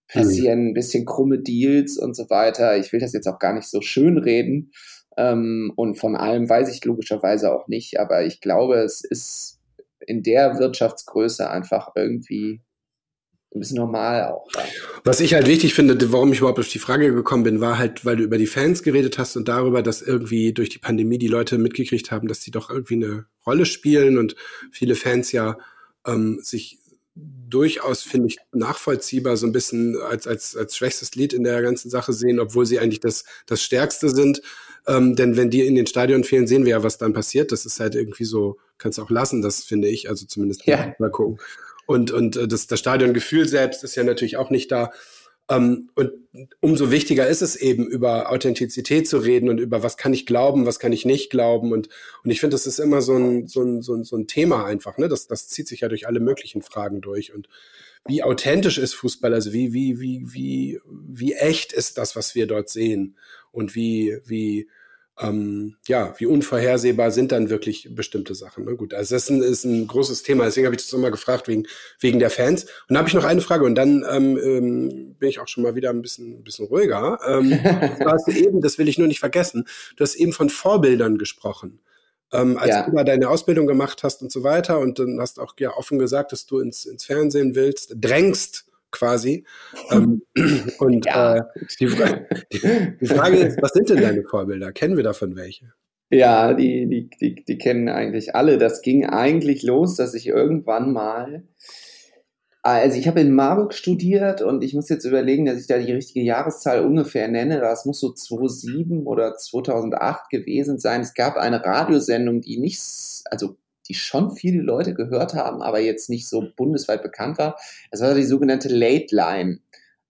passieren ein bisschen krumme Deals und so weiter. Ich will das jetzt auch gar nicht so schön reden ähm, und von allem weiß ich logischerweise auch nicht, aber ich glaube, es ist in der Wirtschaftsgröße einfach irgendwie ein bisschen normal auch. Ja. Was ich halt wichtig finde, warum ich überhaupt auf die Frage gekommen bin, war halt, weil du über die Fans geredet hast und darüber, dass irgendwie durch die Pandemie die Leute mitgekriegt haben, dass die doch irgendwie eine Rolle spielen und viele Fans ja ähm, sich durchaus, finde ich, nachvollziehbar so ein bisschen als, als, als schwächstes Lied in der ganzen Sache sehen, obwohl sie eigentlich das, das Stärkste sind. Ähm, denn wenn die in den Stadion fehlen, sehen wir ja, was dann passiert. Das ist halt irgendwie so, kannst du auch lassen, das finde ich, also zumindest ja. mal gucken. Und, und äh, das, das Stadiongefühl selbst ist ja natürlich auch nicht da. Ähm, und umso wichtiger ist es eben, über Authentizität zu reden und über was kann ich glauben, was kann ich nicht glauben. Und, und ich finde, das ist immer so ein, so, ein, so, ein, so ein Thema einfach. Ne? Das, das zieht sich ja durch alle möglichen Fragen durch. Und wie authentisch ist Fußball? Also wie, wie, wie, wie, wie echt ist das, was wir dort sehen? Und wie, wie, ähm, ja, wie unvorhersehbar sind dann wirklich bestimmte Sachen. Ne? Gut, also das ist ein, ist ein großes Thema, deswegen habe ich das immer gefragt wegen, wegen der Fans. Und dann habe ich noch eine Frage und dann ähm, ähm, bin ich auch schon mal wieder ein bisschen, ein bisschen ruhiger. Ähm, *laughs* du hast eben, das will ich nur nicht vergessen, du hast eben von Vorbildern gesprochen. Ähm, als ja. du da deine Ausbildung gemacht hast und so weiter und dann hast auch ja offen gesagt, dass du ins, ins Fernsehen willst, drängst quasi. ähm, *laughs* und ja. äh, die, die, die, Frage ist, was sind denn deine Vorbilder? Kennen wir davon welche? Ja, die, die, die, die kennen eigentlich alle. Das ging eigentlich los, dass ich irgendwann mal, also ich habe in Marburg studiert und ich muss jetzt überlegen, dass ich da die richtige Jahreszahl ungefähr nenne. Das muss so 2007 oder 2008 gewesen sein. Es gab eine Radiosendung, die nicht, also die schon viele Leute gehört haben, aber jetzt nicht so bundesweit bekannt war. Das war die sogenannte Late Line.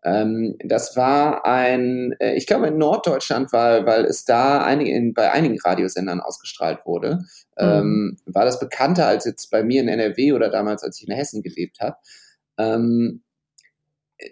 Ähm, das war ein, äh, ich glaube in Norddeutschland, weil, weil es da einige, in, bei einigen Radiosendern ausgestrahlt wurde, mhm. ähm, war das bekannter als jetzt bei mir in NRW oder damals, als ich in Hessen gelebt habe. Ähm,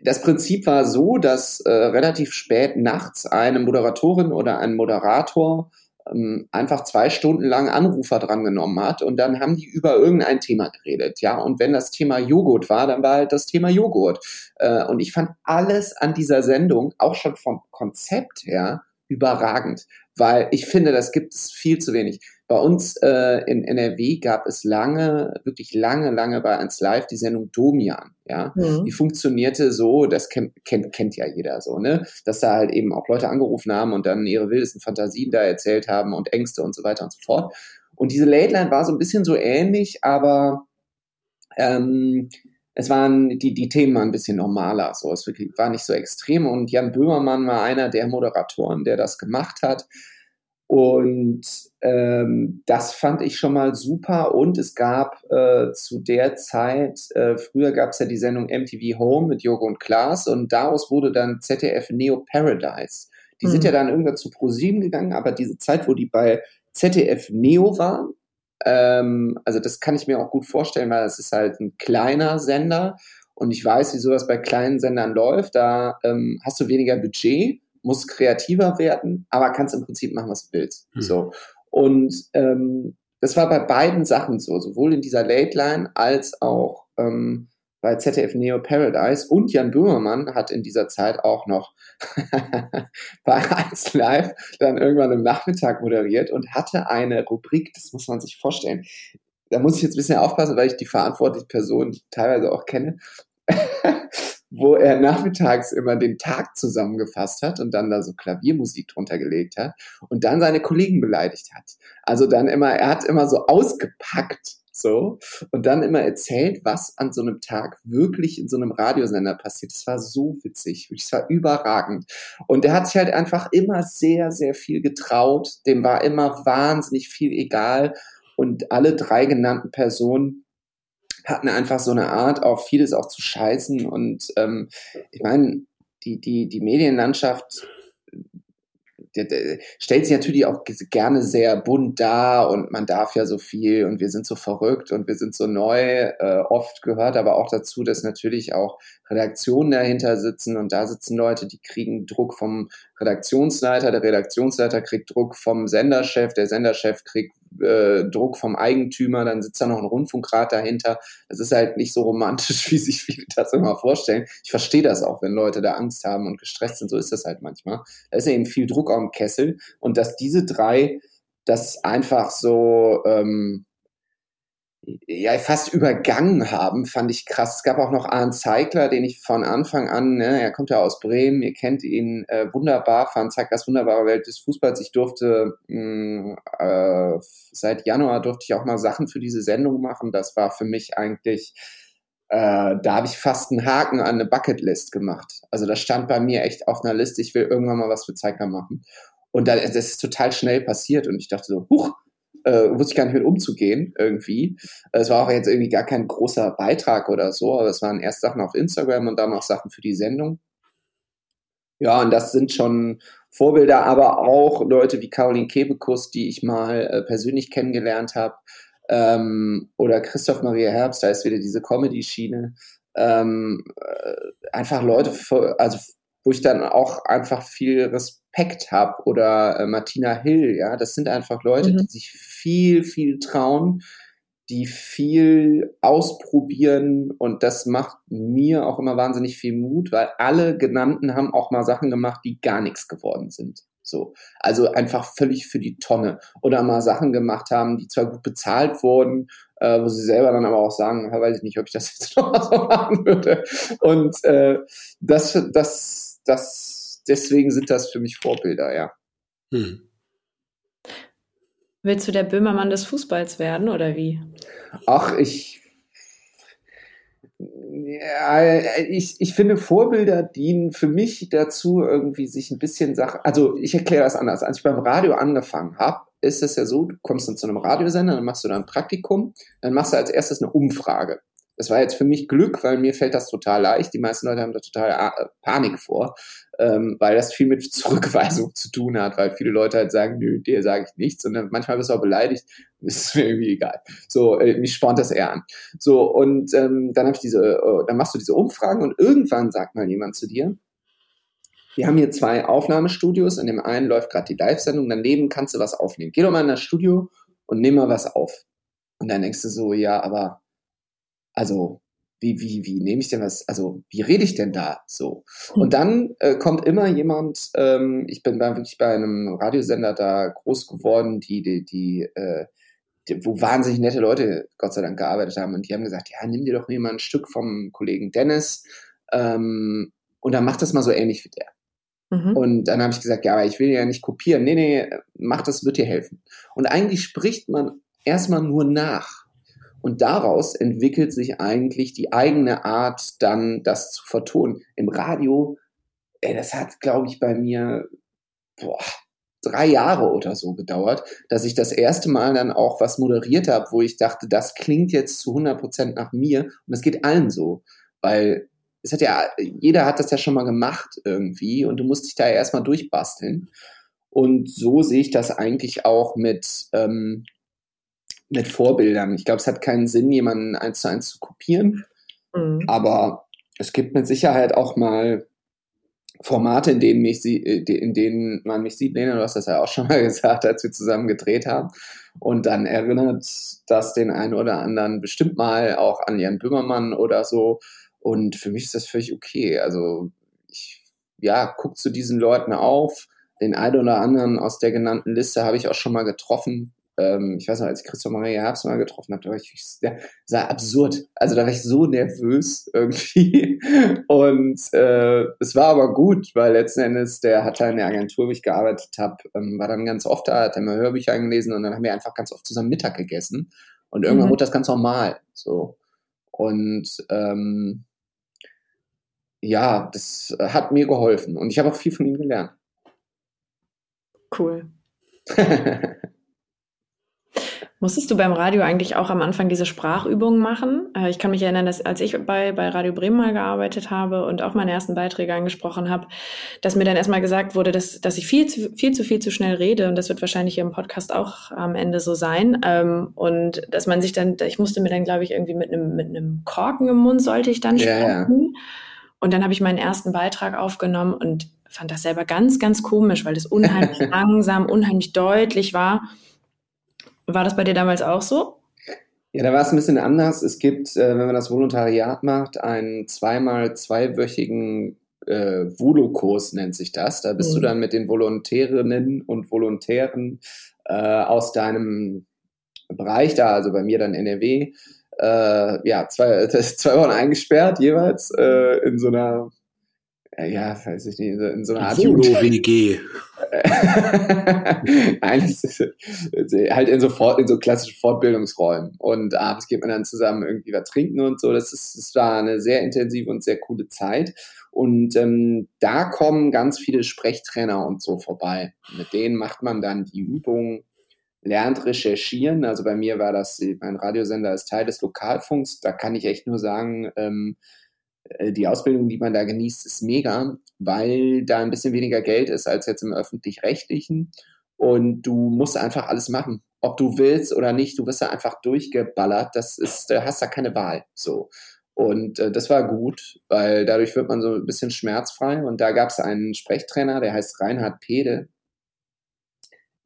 das Prinzip war so, dass äh, relativ spät nachts eine Moderatorin oder ein Moderator ähm, einfach zwei Stunden lang Anrufer drangenommen hat und dann haben die über irgendein Thema geredet, ja. Und wenn das Thema Joghurt war, dann war halt das Thema Joghurt. Äh, und ich fand alles an dieser Sendung, auch schon vom Konzept her, überragend, weil ich finde, das gibt es viel zu wenig. Bei uns äh, in NRW gab es lange, wirklich lange, lange bei 1 Live die Sendung Domian. Ja, mhm. die funktionierte so, das kennt, kennt, kennt ja jeder so, ne, dass da halt eben auch Leute angerufen haben und dann ihre wildesten Fantasien da erzählt haben und Ängste und so weiter und so fort. Und diese Late Line war so ein bisschen so ähnlich, aber ähm, es waren, die, die Themen waren ein bisschen normaler, so, es war nicht so extrem und Jan Böhmermann war einer der Moderatoren, der das gemacht hat. Und ähm, das fand ich schon mal super. Und es gab äh, zu der Zeit, äh, früher gab es ja die Sendung MTV Home mit Joko und Klaas und daraus wurde dann ZDF Neo Paradise. Die mhm. sind ja dann irgendwann zu ProSieben gegangen, aber diese Zeit, wo die bei ZDF Neo waren, ähm, also das kann ich mir auch gut vorstellen, weil es ist halt ein kleiner Sender und ich weiß, wie sowas bei kleinen Sendern läuft. Da ähm, hast du weniger Budget, musst kreativer werden, aber kannst im Prinzip machen, was du willst. Mhm. So. Und ähm, das war bei beiden Sachen so, sowohl in dieser Late Line als auch ähm, bei ZDF Neo Paradise und Jan Böhmermann hat in dieser Zeit auch noch *laughs* bei 1 Live dann irgendwann im Nachmittag moderiert und hatte eine Rubrik, das muss man sich vorstellen. Da muss ich jetzt ein bisschen aufpassen, weil ich die verantwortliche Person teilweise auch kenne. *laughs* wo er nachmittags immer den Tag zusammengefasst hat und dann da so Klaviermusik drunter gelegt hat und dann seine Kollegen beleidigt hat. Also dann immer, er hat immer so ausgepackt, so, und dann immer erzählt, was an so einem Tag wirklich in so einem Radiosender passiert. Das war so witzig, es war überragend. Und er hat sich halt einfach immer sehr, sehr viel getraut. Dem war immer wahnsinnig viel egal. Und alle drei genannten Personen hatten einfach so eine Art, auf vieles auch zu scheißen. Und ähm, ich meine, die, die, die Medienlandschaft der, der stellt sich natürlich auch gerne sehr bunt dar und man darf ja so viel und wir sind so verrückt und wir sind so neu. Äh, oft gehört aber auch dazu, dass natürlich auch Redaktionen dahinter sitzen und da sitzen Leute, die kriegen Druck vom Redaktionsleiter, der Redaktionsleiter kriegt Druck vom Senderchef, der Senderchef kriegt äh, Druck vom Eigentümer, dann sitzt da noch ein Rundfunkrat dahinter. Das ist halt nicht so romantisch, *laughs* wie sich viele das immer vorstellen. Ich verstehe das auch, wenn Leute da Angst haben und gestresst sind, so ist das halt manchmal. Da ist eben viel Druck am Kessel und dass diese drei das einfach so ähm, ja fast übergangen haben, fand ich krass. Es gab auch noch Arndt Zeigler, den ich von Anfang an, ne, er kommt ja aus Bremen, ihr kennt ihn äh, wunderbar, von Zeiglers wunderbare Welt des Fußballs. Ich durfte mh, äh, seit Januar durfte ich auch mal Sachen für diese Sendung machen. Das war für mich eigentlich äh, da habe ich fast einen Haken an eine Bucketlist gemacht. Also das stand bei mir echt auf einer Liste, ich will irgendwann mal was für Zeigler machen. Und da, das ist total schnell passiert und ich dachte so, huch, äh, wusste ich gar nicht mit umzugehen irgendwie. Es war auch jetzt irgendwie gar kein großer Beitrag oder so, aber es waren erst Sachen auf Instagram und dann noch Sachen für die Sendung. Ja, und das sind schon Vorbilder, aber auch Leute wie Caroline Kebekus, die ich mal äh, persönlich kennengelernt habe, ähm, oder Christoph Maria Herbst, da ist wieder diese Comedy-Schiene. Ähm, äh, einfach Leute, also wo ich dann auch einfach viel Respekt habe oder äh, Martina Hill, ja, das sind einfach Leute, mhm. die sich viel, viel trauen, die viel ausprobieren und das macht mir auch immer wahnsinnig viel Mut, weil alle genannten haben auch mal Sachen gemacht, die gar nichts geworden sind. So, also einfach völlig für die Tonne oder mal Sachen gemacht haben, die zwar gut bezahlt wurden, äh, wo sie selber dann aber auch sagen, weiß ich nicht, ob ich das *laughs* jetzt noch mal so machen würde. Und äh, das, das das, deswegen sind das für mich Vorbilder, ja. Hm. Willst du der Böhmermann des Fußballs werden oder wie? Ach, ich, ja, ich, ich finde, Vorbilder dienen für mich dazu, irgendwie sich ein bisschen Sachen. Also, ich erkläre das anders. Als ich beim Radio angefangen habe, ist es ja so: du kommst dann zu einem Radiosender, dann machst du da ein Praktikum, dann machst du als erstes eine Umfrage. Das war jetzt für mich Glück, weil mir fällt das total leicht. Die meisten Leute haben da total äh, Panik vor, ähm, weil das viel mit *laughs* Zurückweisung zu tun hat, weil viele Leute halt sagen, nö, dir sage ich nichts. Und dann manchmal bist du auch beleidigt, *laughs* ist mir irgendwie egal. So, äh, mich spornt das eher an. So, und ähm, dann habe ich diese, äh, dann machst du diese Umfragen und irgendwann sagt mal jemand zu dir, wir haben hier zwei Aufnahmestudios, in dem einen läuft gerade die Live-Sendung, daneben kannst du was aufnehmen. Geh doch mal in das Studio und nimm mal was auf. Und dann denkst du so, ja, aber also wie, wie, wie nehme ich denn was, also wie rede ich denn da so? Und dann äh, kommt immer jemand, ähm, ich bin bei, wirklich bei einem Radiosender da groß geworden, die, die, die, äh, die, wo wahnsinnig nette Leute Gott sei Dank gearbeitet haben und die haben gesagt, ja, nimm dir doch mal ein Stück vom Kollegen Dennis ähm, und dann mach das mal so ähnlich wie der. Mhm. Und dann habe ich gesagt, ja, aber ich will ja nicht kopieren. Nee, nee, mach das, wird dir helfen. Und eigentlich spricht man erstmal nur nach. Und daraus entwickelt sich eigentlich die eigene Art, dann das zu vertonen. Im Radio, ey, das hat, glaube ich, bei mir boah, drei Jahre oder so gedauert, dass ich das erste Mal dann auch was moderiert habe, wo ich dachte, das klingt jetzt zu 100 Prozent nach mir. Und das geht allen so, weil es hat ja, jeder hat das ja schon mal gemacht irgendwie und du musst dich da erstmal durchbasteln. Und so sehe ich das eigentlich auch mit, ähm, mit Vorbildern. Ich glaube, es hat keinen Sinn, jemanden eins zu eins zu kopieren, mhm. aber es gibt mit Sicherheit auch mal Formate, in denen, mich sie, äh, in denen man mich sieht. Lena, du hast das ja auch schon mal *laughs* gesagt, als wir zusammen gedreht haben. Und dann erinnert das den einen oder anderen bestimmt mal auch an Jan Böhmermann oder so. Und für mich ist das völlig okay. Also ich, ja, guck zu diesen Leuten auf. Den einen oder anderen aus der genannten Liste habe ich auch schon mal getroffen. Ähm, ich weiß noch, als ich Christoph Maria Herbst mal getroffen habe, da war ich, der sah absurd. Also da war ich so nervös *laughs* irgendwie. Und äh, es war aber gut, weil letzten Endes, der hat da in der Agentur, wo ich gearbeitet habe, ähm, war dann ganz oft da, hat immer Hörbücher eingelesen und dann haben wir einfach ganz oft zusammen Mittag gegessen. Und irgendwann mhm. wurde das ganz normal. So. Und ähm, ja, das hat mir geholfen und ich habe auch viel von ihm gelernt. Cool. *laughs* Musstest du beim Radio eigentlich auch am Anfang diese Sprachübungen machen? Äh, ich kann mich erinnern, dass als ich bei, bei Radio Bremen mal gearbeitet habe und auch meine ersten Beiträge angesprochen habe, dass mir dann erstmal gesagt wurde, dass, dass ich viel zu, viel zu viel zu schnell rede und das wird wahrscheinlich hier im Podcast auch am Ende so sein. Ähm, und dass man sich dann, ich musste mir dann, glaube ich, irgendwie mit einem, mit einem Korken im Mund sollte ich dann sprechen. Ja, ja. Und dann habe ich meinen ersten Beitrag aufgenommen und fand das selber ganz, ganz komisch, weil es unheimlich *laughs* langsam, unheimlich deutlich war. War das bei dir damals auch so? Ja, da war es ein bisschen anders. Es gibt, äh, wenn man das Volontariat macht, einen zweimal zweiwöchigen äh, Volo-Kurs nennt sich das. Da bist mhm. du dann mit den Volontärinnen und Volontären äh, aus deinem Bereich da, also bei mir dann NRW, äh, ja, zwei, *laughs* zwei Wochen eingesperrt jeweils äh, in so einer, ja, weiß ich nicht, in so einer Art WG. Eigentlich *laughs* halt in so, Fort, in so klassischen Fortbildungsräumen. Und abends geht man dann zusammen irgendwie was trinken und so. Das, ist, das war eine sehr intensive und sehr coole Zeit. Und ähm, da kommen ganz viele Sprechtrainer und so vorbei. Mit denen macht man dann die Übungen lernt recherchieren. Also bei mir war das, mein Radiosender ist Teil des Lokalfunks. Da kann ich echt nur sagen, ähm, äh, die Ausbildung, die man da genießt, ist mega, weil da ein bisschen weniger Geld ist als jetzt im öffentlich-rechtlichen. Und du musst einfach alles machen. Ob du willst oder nicht, du wirst da einfach durchgeballert. Das ist, da hast da keine Wahl. So. Und äh, das war gut, weil dadurch wird man so ein bisschen schmerzfrei. Und da gab es einen Sprechtrainer, der heißt Reinhard Pede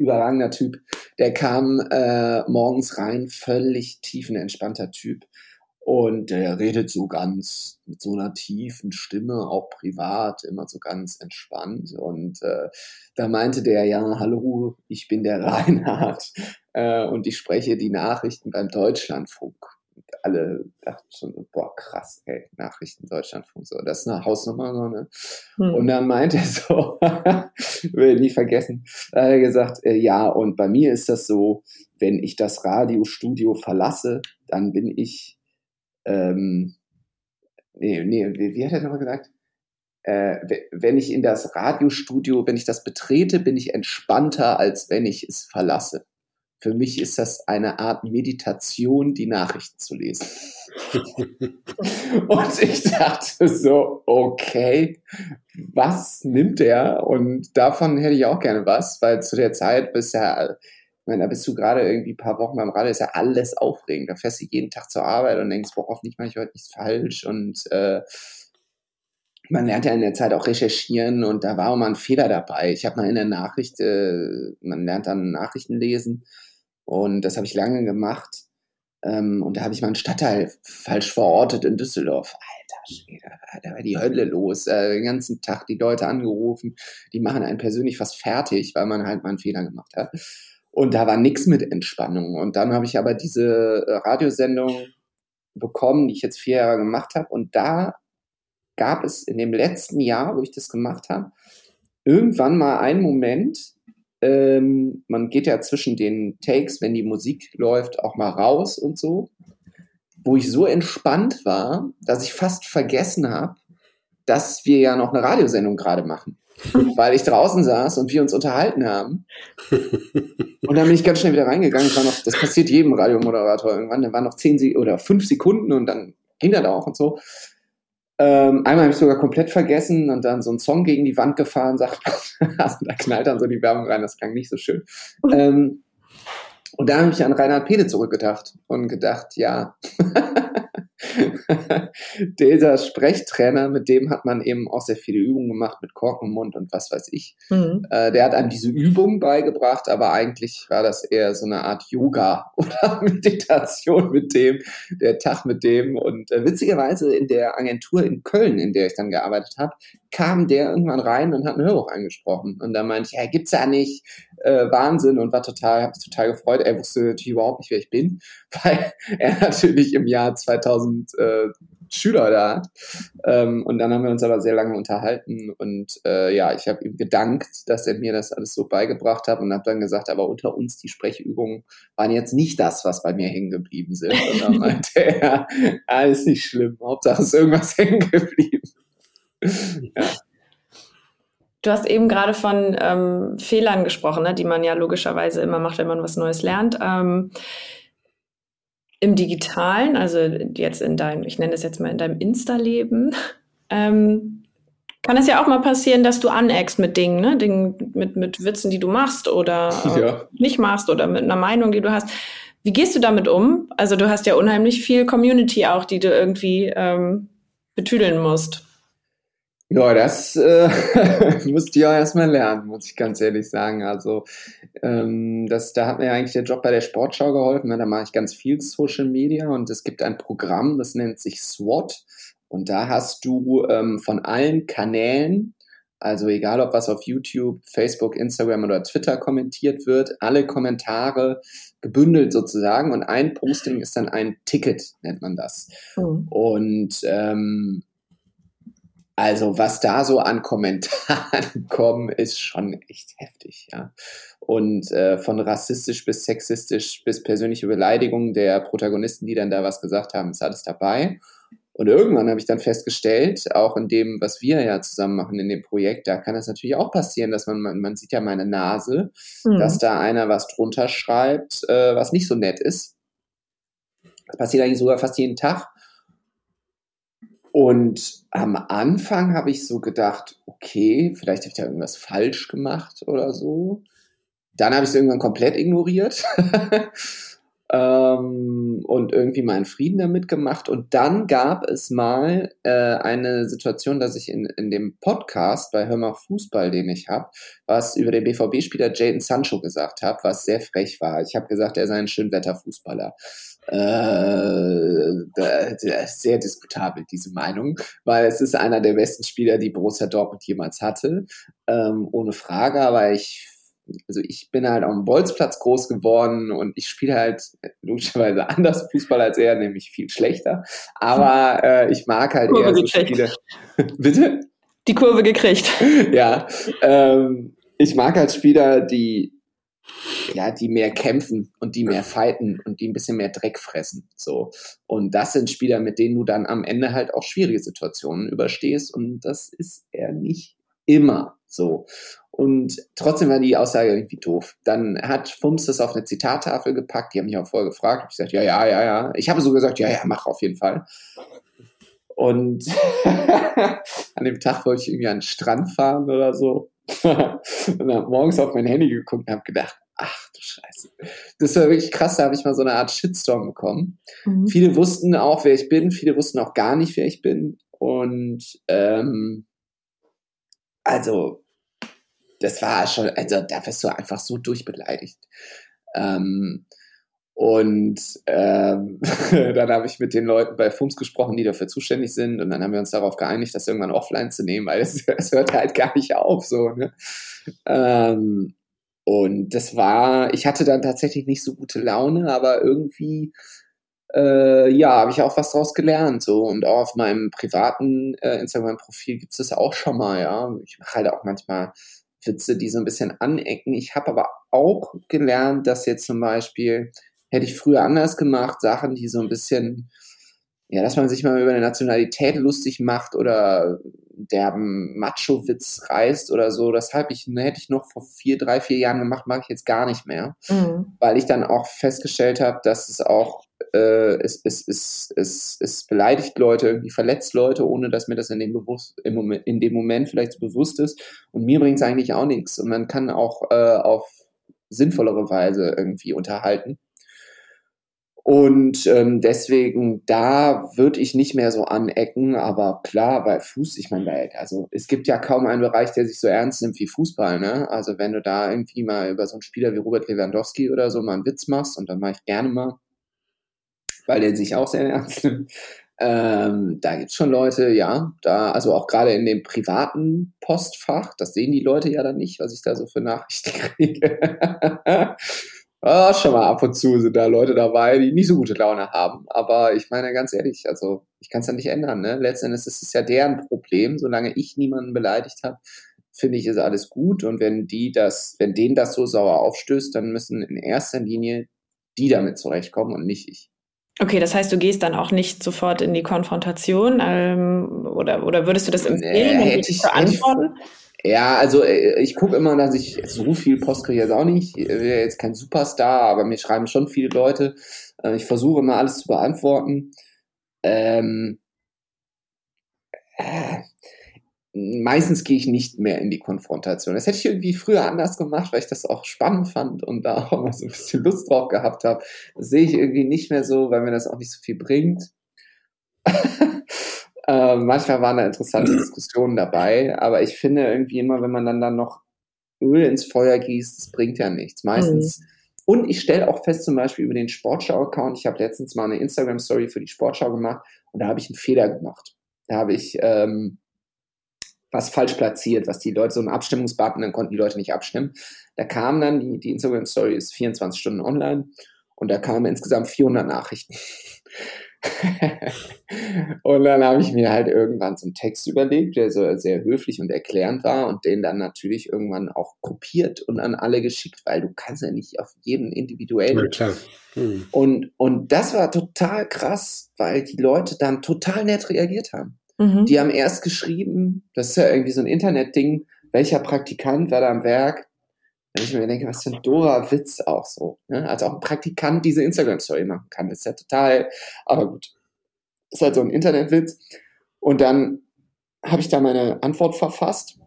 überragender Typ. Der kam äh, morgens rein, völlig tiefenentspannter Typ. Und der redet so ganz mit so einer tiefen Stimme, auch privat, immer so ganz entspannt. Und äh, da meinte der, ja, hallo, ich bin der *laughs* Reinhard äh, und ich spreche die Nachrichten beim Deutschlandfunk alle dachten schon, boah, krass, ey, Nachrichten Deutschlandfunk, so, das ist eine Hausnummer, so, ne? Hm. Und dann meinte er so, *laughs* will ich nie vergessen, da hat er gesagt, äh, ja, und bei mir ist das so, wenn ich das Radiostudio verlasse, dann bin ich, ähm, nee, nee, wie, hat er nochmal gesagt? Äh, wenn ich in das Radiostudio, wenn ich das betrete, bin ich entspannter, als wenn ich es verlasse. Für mich ist das eine Art Meditation, die Nachrichten zu lesen. *laughs* und ich dachte so, okay, was nimmt er? Und davon hätte ich auch gerne was, weil zu der Zeit ich meine, da bist du gerade irgendwie ein paar Wochen beim Radio, ist ja alles aufregend. Da fährst du jeden Tag zur Arbeit und denkst, boah, hoffentlich mache ich heute nichts falsch und äh, man lernt ja in der Zeit auch recherchieren und da war auch mal ein Fehler dabei. Ich habe mal in der Nachricht, äh, man lernt dann Nachrichten lesen und das habe ich lange gemacht. Ähm, und da habe ich mal einen Stadtteil falsch verortet in Düsseldorf. Alter Schwede, da war die Hölle los. Äh, den ganzen Tag die Leute angerufen, die machen einen persönlich fast fertig, weil man halt mal einen Fehler gemacht hat. Und da war nichts mit Entspannung. Und dann habe ich aber diese äh, Radiosendung bekommen, die ich jetzt vier Jahre gemacht habe. Und da gab es in dem letzten Jahr, wo ich das gemacht habe, irgendwann mal einen Moment, ähm, man geht ja zwischen den Takes, wenn die Musik läuft, auch mal raus und so, wo ich so entspannt war, dass ich fast vergessen habe, dass wir ja noch eine Radiosendung gerade machen. *laughs* Weil ich draußen saß und wir uns unterhalten haben. *laughs* Und dann bin ich ganz schnell wieder reingegangen. Es war noch, das passiert jedem Radiomoderator irgendwann. Da waren noch zehn oder fünf Sekunden und dann ging das auch und so. Ähm, einmal habe ich sogar komplett vergessen und dann so einen Song gegen die Wand gefahren, sagt, *laughs* also da knallt dann so die Werbung rein, das klang nicht so schön. Ähm, und da habe ich an Reinhard Pede zurückgedacht und gedacht, ja, *laughs* dieser Sprechtrainer, mit dem hat man eben auch sehr viele Übungen gemacht mit Korkenmund und was weiß ich. Mhm. Äh, der hat einem diese Übung beigebracht, aber eigentlich war das eher so eine Art Yoga *laughs* oder Meditation mit dem, der Tag mit dem. Und äh, witzigerweise in der Agentur in Köln, in der ich dann gearbeitet habe, kam der irgendwann rein und hat ein Hörbuch angesprochen. Und da meinte ich, ja, gibt's ja nicht, äh, Wahnsinn und war total, hab mich total gefreut. Er wusste natürlich überhaupt nicht, wer ich bin, *laughs* weil er natürlich im Jahr 2000 äh, Schüler da hat. Ähm, und dann haben wir uns aber sehr lange unterhalten und äh, ja, ich habe ihm gedankt, dass er mir das alles so beigebracht hat und habe dann gesagt, aber unter uns die Sprechübungen waren jetzt nicht das, was bei mir hängen geblieben sind. Und dann *laughs* meinte er, alles nicht schlimm, Hauptsache ist irgendwas *laughs* hängen geblieben. ja. Du hast eben gerade von ähm, Fehlern gesprochen, ne, die man ja logischerweise immer macht, wenn man was Neues lernt. Ähm, Im Digitalen, also jetzt in deinem, ich nenne es jetzt mal in deinem Insta-Leben, *laughs* ähm, kann es ja auch mal passieren, dass du aneckst mit Dingen, ne? Dingen mit, mit Witzen, die du machst oder *laughs* äh, ja. nicht machst oder mit einer Meinung, die du hast. Wie gehst du damit um? Also du hast ja unheimlich viel Community auch, die du irgendwie ähm, betüdeln musst. Ja, das äh, *laughs* musste ich auch erstmal lernen, muss ich ganz ehrlich sagen. Also ähm, das, da hat mir eigentlich der Job bei der Sportschau geholfen. Ne? Da mache ich ganz viel Social Media und es gibt ein Programm, das nennt sich SWOT. Und da hast du ähm, von allen Kanälen, also egal ob was auf YouTube, Facebook, Instagram oder Twitter kommentiert wird, alle Kommentare gebündelt sozusagen und ein Posting ist dann ein Ticket, nennt man das. Mhm. Und ähm, also was da so an Kommentaren *laughs* kommen, ist schon echt heftig, ja. Und äh, von rassistisch bis sexistisch bis persönliche Beleidigung der Protagonisten, die dann da was gesagt haben, ist alles dabei. Und irgendwann habe ich dann festgestellt, auch in dem, was wir ja zusammen machen in dem Projekt, da kann es natürlich auch passieren, dass man, man, man sieht ja meine Nase, mhm. dass da einer was drunter schreibt, äh, was nicht so nett ist. Das passiert eigentlich sogar fast jeden Tag. Und am Anfang habe ich so gedacht, okay, vielleicht habe ich da irgendwas falsch gemacht oder so. Dann habe ich es irgendwann komplett ignoriert *laughs* ähm, und irgendwie meinen Frieden damit gemacht. Und dann gab es mal äh, eine Situation, dass ich in, in dem Podcast bei Hör mal Fußball, den ich habe, was über den BVB-Spieler Jaden Sancho gesagt habe, was sehr frech war. Ich habe gesagt, er sei ein Schönwetterfußballer. Äh, sehr diskutabel, diese Meinung, weil es ist einer der besten Spieler, die Borussia Dortmund jemals hatte, ähm, ohne Frage, aber ich also ich bin halt auf dem Bolzplatz groß geworden und ich spiele halt logischerweise anders Fußball als er, nämlich viel schlechter. Aber äh, ich mag halt Kurve eher so gekriegt. Spiele. *laughs* Bitte? Die Kurve gekriegt. *laughs* ja. Ähm, ich mag halt Spieler, die ja, die mehr kämpfen und die mehr fighten und die ein bisschen mehr Dreck fressen. So. Und das sind Spieler, mit denen du dann am Ende halt auch schwierige Situationen überstehst. Und das ist er nicht immer so. Und trotzdem war die Aussage irgendwie doof. Dann hat Fums das auf eine Zitattafel gepackt. Die haben mich auch vorher gefragt. Ich gesagt, ja, ja, ja, ja. Ich habe so gesagt, ja, ja, mach auf jeden Fall. Und *laughs* an dem Tag wollte ich irgendwie an den Strand fahren oder so. *laughs* und habe morgens auf mein Handy geguckt und habe gedacht, ach du Scheiße. Das war wirklich krass, da habe ich mal so eine Art Shitstorm bekommen. Mhm. Viele wussten auch, wer ich bin, viele wussten auch gar nicht, wer ich bin. Und ähm, also, das war schon, also da wirst du einfach so durchbeleidigt. Ähm, Und ähm, *laughs* dann habe ich mit den Leuten bei FUMS gesprochen, die dafür zuständig sind. Und dann haben wir uns darauf geeinigt, das irgendwann offline zu nehmen, weil es, *laughs* es hört halt gar nicht auf. So, ne? Ähm, und das war, ich hatte dann tatsächlich nicht so gute Laune, aber irgendwie, äh, ja, habe ich auch was draus gelernt. So. Und auch auf meinem privaten äh, Instagram-Profil gibt es das auch schon mal, ja. Ich mache halt auch manchmal Witze, die so ein bisschen anecken. Ich habe aber auch gelernt, dass jetzt zum Beispiel hätte ich früher anders gemacht, Sachen, die so ein bisschen, ja, dass man sich mal über eine Nationalität lustig macht oder derben Macho-Witz reißt oder so. Das habe ich, hätte ich noch vor vier, drei, vier Jahren gemacht, mache ich jetzt gar nicht mehr. Mhm. Weil ich dann auch festgestellt habe, dass es auch, äh, es, es, es, es, es beleidigt Leute, irgendwie verletzt Leute, ohne dass mir das in dem, bewusst, im Moment, in dem Moment vielleicht so bewusst ist. Und mir bringt es eigentlich auch nichts. Und man kann auch äh, auf sinnvollere Weise irgendwie unterhalten. Und ähm, deswegen, da würde ich nicht mehr so anecken, aber klar, bei Fuß, ich meine, also es gibt ja kaum einen Bereich, der sich so ernst nimmt wie Fußball, ne? Also wenn du da irgendwie mal über so einen Spieler wie Robert Lewandowski oder so mal einen Witz machst, und dann mache ich gerne mal, weil der sich auch sehr ernst nimmt, ähm, da gibt's schon Leute, ja, da, also auch gerade in dem privaten Postfach, das sehen die Leute ja dann nicht, was ich da so für Nachrichten *laughs* kriege. Ah, schon mal ab und zu sind da Leute dabei, die nicht so gute Laune haben. Aber ich meine ganz ehrlich, also ich kann es ja nicht ändern. Ne? Letztendlich ist es ja deren Problem. Solange ich niemanden beleidigt habe, finde ich, ist alles gut. Und wenn die das, wenn denen das so sauer aufstößt, dann müssen in erster Linie die damit zurechtkommen und nicht ich. Okay, das heißt, du gehst dann auch nicht sofort in die Konfrontation ähm, oder, oder würdest du das empfehlen, äh, hätte ich, zu antworten? Hätte ja, also äh, ich gucke immer, dass ich so viel Post kriege jetzt auch nicht. Ich bin jetzt kein Superstar, aber mir schreiben schon viele Leute. Äh, ich versuche immer alles zu beantworten. Ähm, äh, meistens gehe ich nicht mehr in die Konfrontation. Das hätte ich irgendwie früher anders gemacht, weil ich das auch spannend fand und da auch mal so ein bisschen Lust drauf gehabt habe. Das sehe ich irgendwie nicht mehr so, weil mir das auch nicht so viel bringt. *laughs* Äh, manchmal waren da interessante Diskussionen dabei, aber ich finde irgendwie immer, wenn man dann, dann noch Öl ins Feuer gießt, das bringt ja nichts. Meistens. Mhm. Und ich stelle auch fest, zum Beispiel über den Sportschau-Account, ich habe letztens mal eine Instagram-Story für die Sportschau gemacht und da habe ich einen Fehler gemacht. Da habe ich ähm, was falsch platziert, was die Leute, so einen Abstimmungsbutton, dann konnten die Leute nicht abstimmen. Da kam dann, die, die Instagram-Story ist 24 Stunden online und da kamen insgesamt 400 Nachrichten. *laughs* und dann habe ich mir halt irgendwann so einen Text überlegt, der so sehr höflich und erklärend war und den dann natürlich irgendwann auch kopiert und an alle geschickt, weil du kannst ja nicht auf jeden individuell. Ja. Hm. Und, und das war total krass, weil die Leute dann total nett reagiert haben. Mhm. Die haben erst geschrieben, das ist ja irgendwie so ein Internetding, welcher Praktikant war da am Werk, wenn ich mir denke, was für ein dober Witz auch so. Ne? Also auch ein Praktikant diese Instagram-Story machen kann. Das ist ja total, aber gut. Ist halt so ein Internetwitz. Und dann habe ich da meine Antwort verfasst.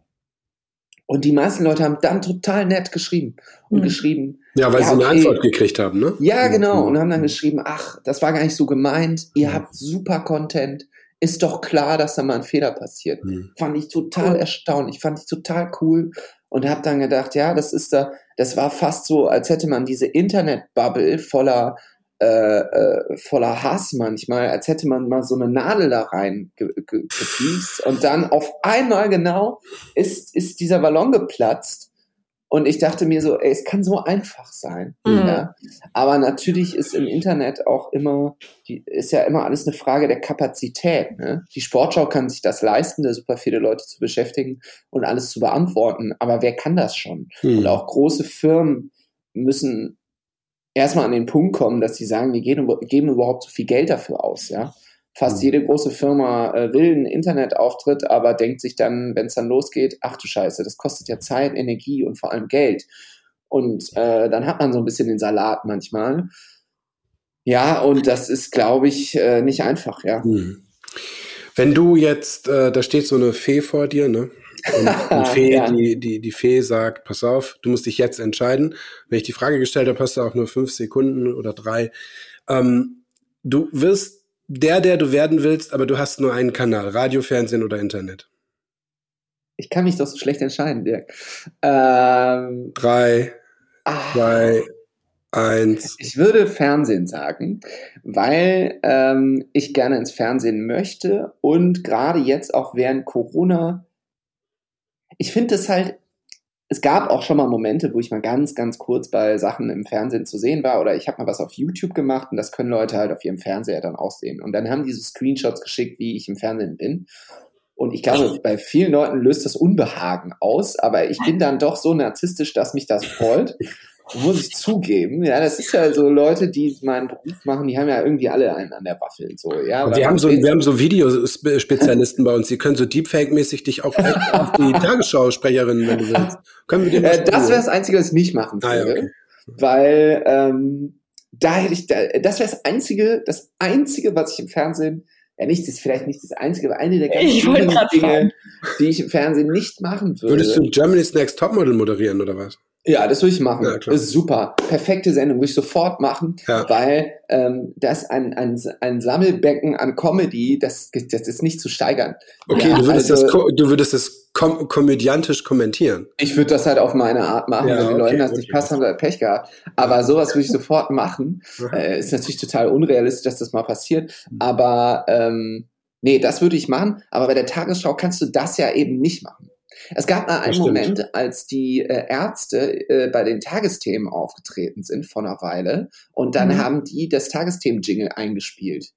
Und die meisten Leute haben dann total nett geschrieben und mhm. geschrieben. Ja, weil ja, sie eine okay. Antwort gekriegt haben, ne? Ja, genau. Und haben dann geschrieben, ach, das war gar nicht so gemeint. Ihr mhm. habt super Content. Ist doch klar, dass da mal ein Fehler passiert. Mhm. Fand ich total erstaunlich. Fand ich total cool und habe dann gedacht, ja, das ist da, das war fast so, als hätte man diese Internetbubble voller äh, äh, voller Hass manchmal, als hätte man mal so eine Nadel da rein ge ge und dann auf einmal genau ist, ist dieser Ballon geplatzt und ich dachte mir so, ey, es kann so einfach sein. Mhm. Ja? Aber natürlich ist im Internet auch immer, die, ist ja immer alles eine Frage der Kapazität. Ne? Die Sportschau kann sich das leisten, da super viele Leute zu beschäftigen und alles zu beantworten. Aber wer kann das schon? Mhm. Und auch große Firmen müssen erstmal an den Punkt kommen, dass sie sagen, wir geben, geben überhaupt so viel Geld dafür aus. Ja? Fast mhm. jede große Firma äh, will einen Internetauftritt, aber denkt sich dann, wenn es dann losgeht, ach du Scheiße, das kostet ja Zeit, Energie und vor allem Geld. Und äh, dann hat man so ein bisschen den Salat manchmal. Ja, und das ist, glaube ich, äh, nicht einfach, ja. Mhm. Wenn du jetzt, äh, da steht so eine Fee vor dir, ne? Und *laughs* die Fee, ja. die, die, die Fee sagt, pass auf, du musst dich jetzt entscheiden. Wenn ich die Frage gestellt habe, hast du auch nur fünf Sekunden oder drei. Ähm, du wirst der, der du werden willst, aber du hast nur einen Kanal, Radio, Fernsehen oder Internet. Ich kann mich doch so schlecht entscheiden, Dirk. Ähm, Drei, ah. zwei, eins. Ich würde Fernsehen sagen, weil ähm, ich gerne ins Fernsehen möchte und gerade jetzt auch während Corona, ich finde es halt, es gab auch schon mal Momente, wo ich mal ganz, ganz kurz bei Sachen im Fernsehen zu sehen war oder ich habe mal was auf YouTube gemacht und das können Leute halt auf ihrem Fernseher dann auch sehen. Und dann haben diese Screenshots geschickt, wie ich im Fernsehen bin. Und ich glaube, bei vielen Leuten löst das Unbehagen aus, aber ich bin dann doch so narzisstisch, dass mich das freut *laughs* muss ich zugeben. Ja, das ist ja so Leute, die meinen Beruf machen, die haben ja irgendwie alle einen an der Waffel. So, ja, und wir haben so, wir haben so Videospezialisten bei uns, die können so Deepfake-mäßig dich auch *laughs* auf die Tagesschau-Sprecherin, wenn du willst. Können wir den äh, das wäre das Einzige, was ich nicht machen würde. Ah, ja, okay. Weil ähm, da hätte ich, da, das wäre das Einzige, das Einzige, was ich im Fernsehen ja, nicht, das ist vielleicht nicht das Einzige, aber eine der ganz vielen Dinge, die ich im Fernsehen nicht machen würde. Würdest du Germany's Next Topmodel moderieren oder was? Ja, das würde ich machen. Ja, ist super. Perfekte Sendung, würde ich sofort machen, ja. weil ähm, das ein, ein, ein Sammelbecken an Comedy, das, das ist nicht zu steigern. Okay, ja, du, würdest also, das, du würdest das kom komödiantisch kommentieren. Ich würde das halt auf meine Art machen. Ja, wenn die okay, Leute das nicht passt, haben sie halt Pech gehabt. Aber sowas würde ich sofort machen. Äh, ist natürlich total unrealistisch, dass das mal passiert. Aber ähm, nee, das würde ich machen. Aber bei der Tagesschau kannst du das ja eben nicht machen. Es gab mal einen Moment, als die äh, Ärzte äh, bei den Tagesthemen aufgetreten sind vor einer Weile und dann mhm. haben die das Tagesthemen-Jingle eingespielt.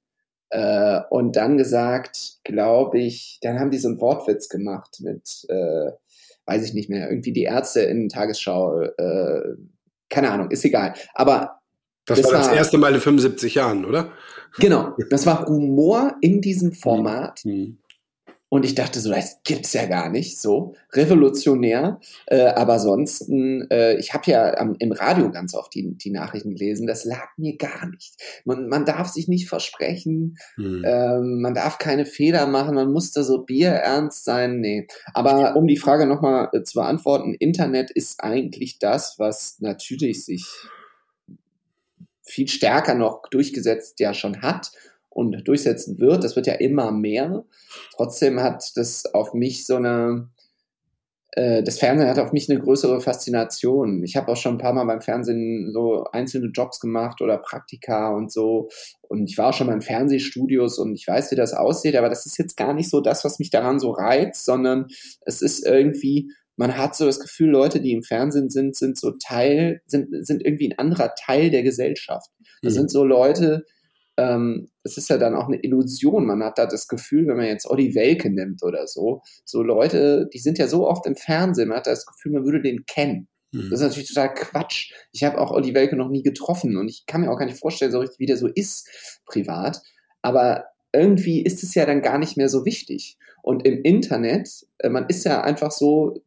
Äh, und dann gesagt, glaube ich, dann haben die so einen Wortwitz gemacht mit, weiß ich nicht mehr, irgendwie die Ärzte in Tagesschau, keine Ahnung, ist egal. Aber das, das war das erste Mal in 75 Jahren, oder? Genau, das war Humor in diesem Format. Mhm. Und ich dachte so, das gibt's ja gar nicht so. Revolutionär. Äh, aber ansonsten, äh, ich habe ja am, im Radio ganz oft die, die Nachrichten gelesen, das lag mir gar nicht. Man, man darf sich nicht versprechen, hm. ähm, man darf keine Fehler machen, man muss da so bierernst sein. Nee. Aber um die Frage nochmal äh, zu beantworten, Internet ist eigentlich das, was natürlich sich viel stärker noch durchgesetzt ja schon hat und durchsetzen wird. Das wird ja immer mehr. Trotzdem hat das auf mich so eine, äh, das Fernsehen hat auf mich eine größere Faszination. Ich habe auch schon ein paar Mal beim Fernsehen so einzelne Jobs gemacht oder Praktika und so. Und ich war auch schon mal in Fernsehstudios und ich weiß, wie das aussieht, aber das ist jetzt gar nicht so das, was mich daran so reizt, sondern es ist irgendwie, man hat so das Gefühl, Leute, die im Fernsehen sind, sind so Teil, sind, sind irgendwie ein anderer Teil der Gesellschaft. Das mhm. sind so Leute, ähm, es ist ja dann auch eine Illusion. Man hat da das Gefühl, wenn man jetzt Olli Welke nimmt oder so, so Leute, die sind ja so oft im Fernsehen, man hat das Gefühl, man würde den kennen. Mhm. Das ist natürlich total Quatsch. Ich habe auch Olli Welke noch nie getroffen und ich kann mir auch gar nicht vorstellen, so richtig, wie der so ist privat. Aber irgendwie ist es ja dann gar nicht mehr so wichtig. Und im Internet, äh, man ist ja einfach so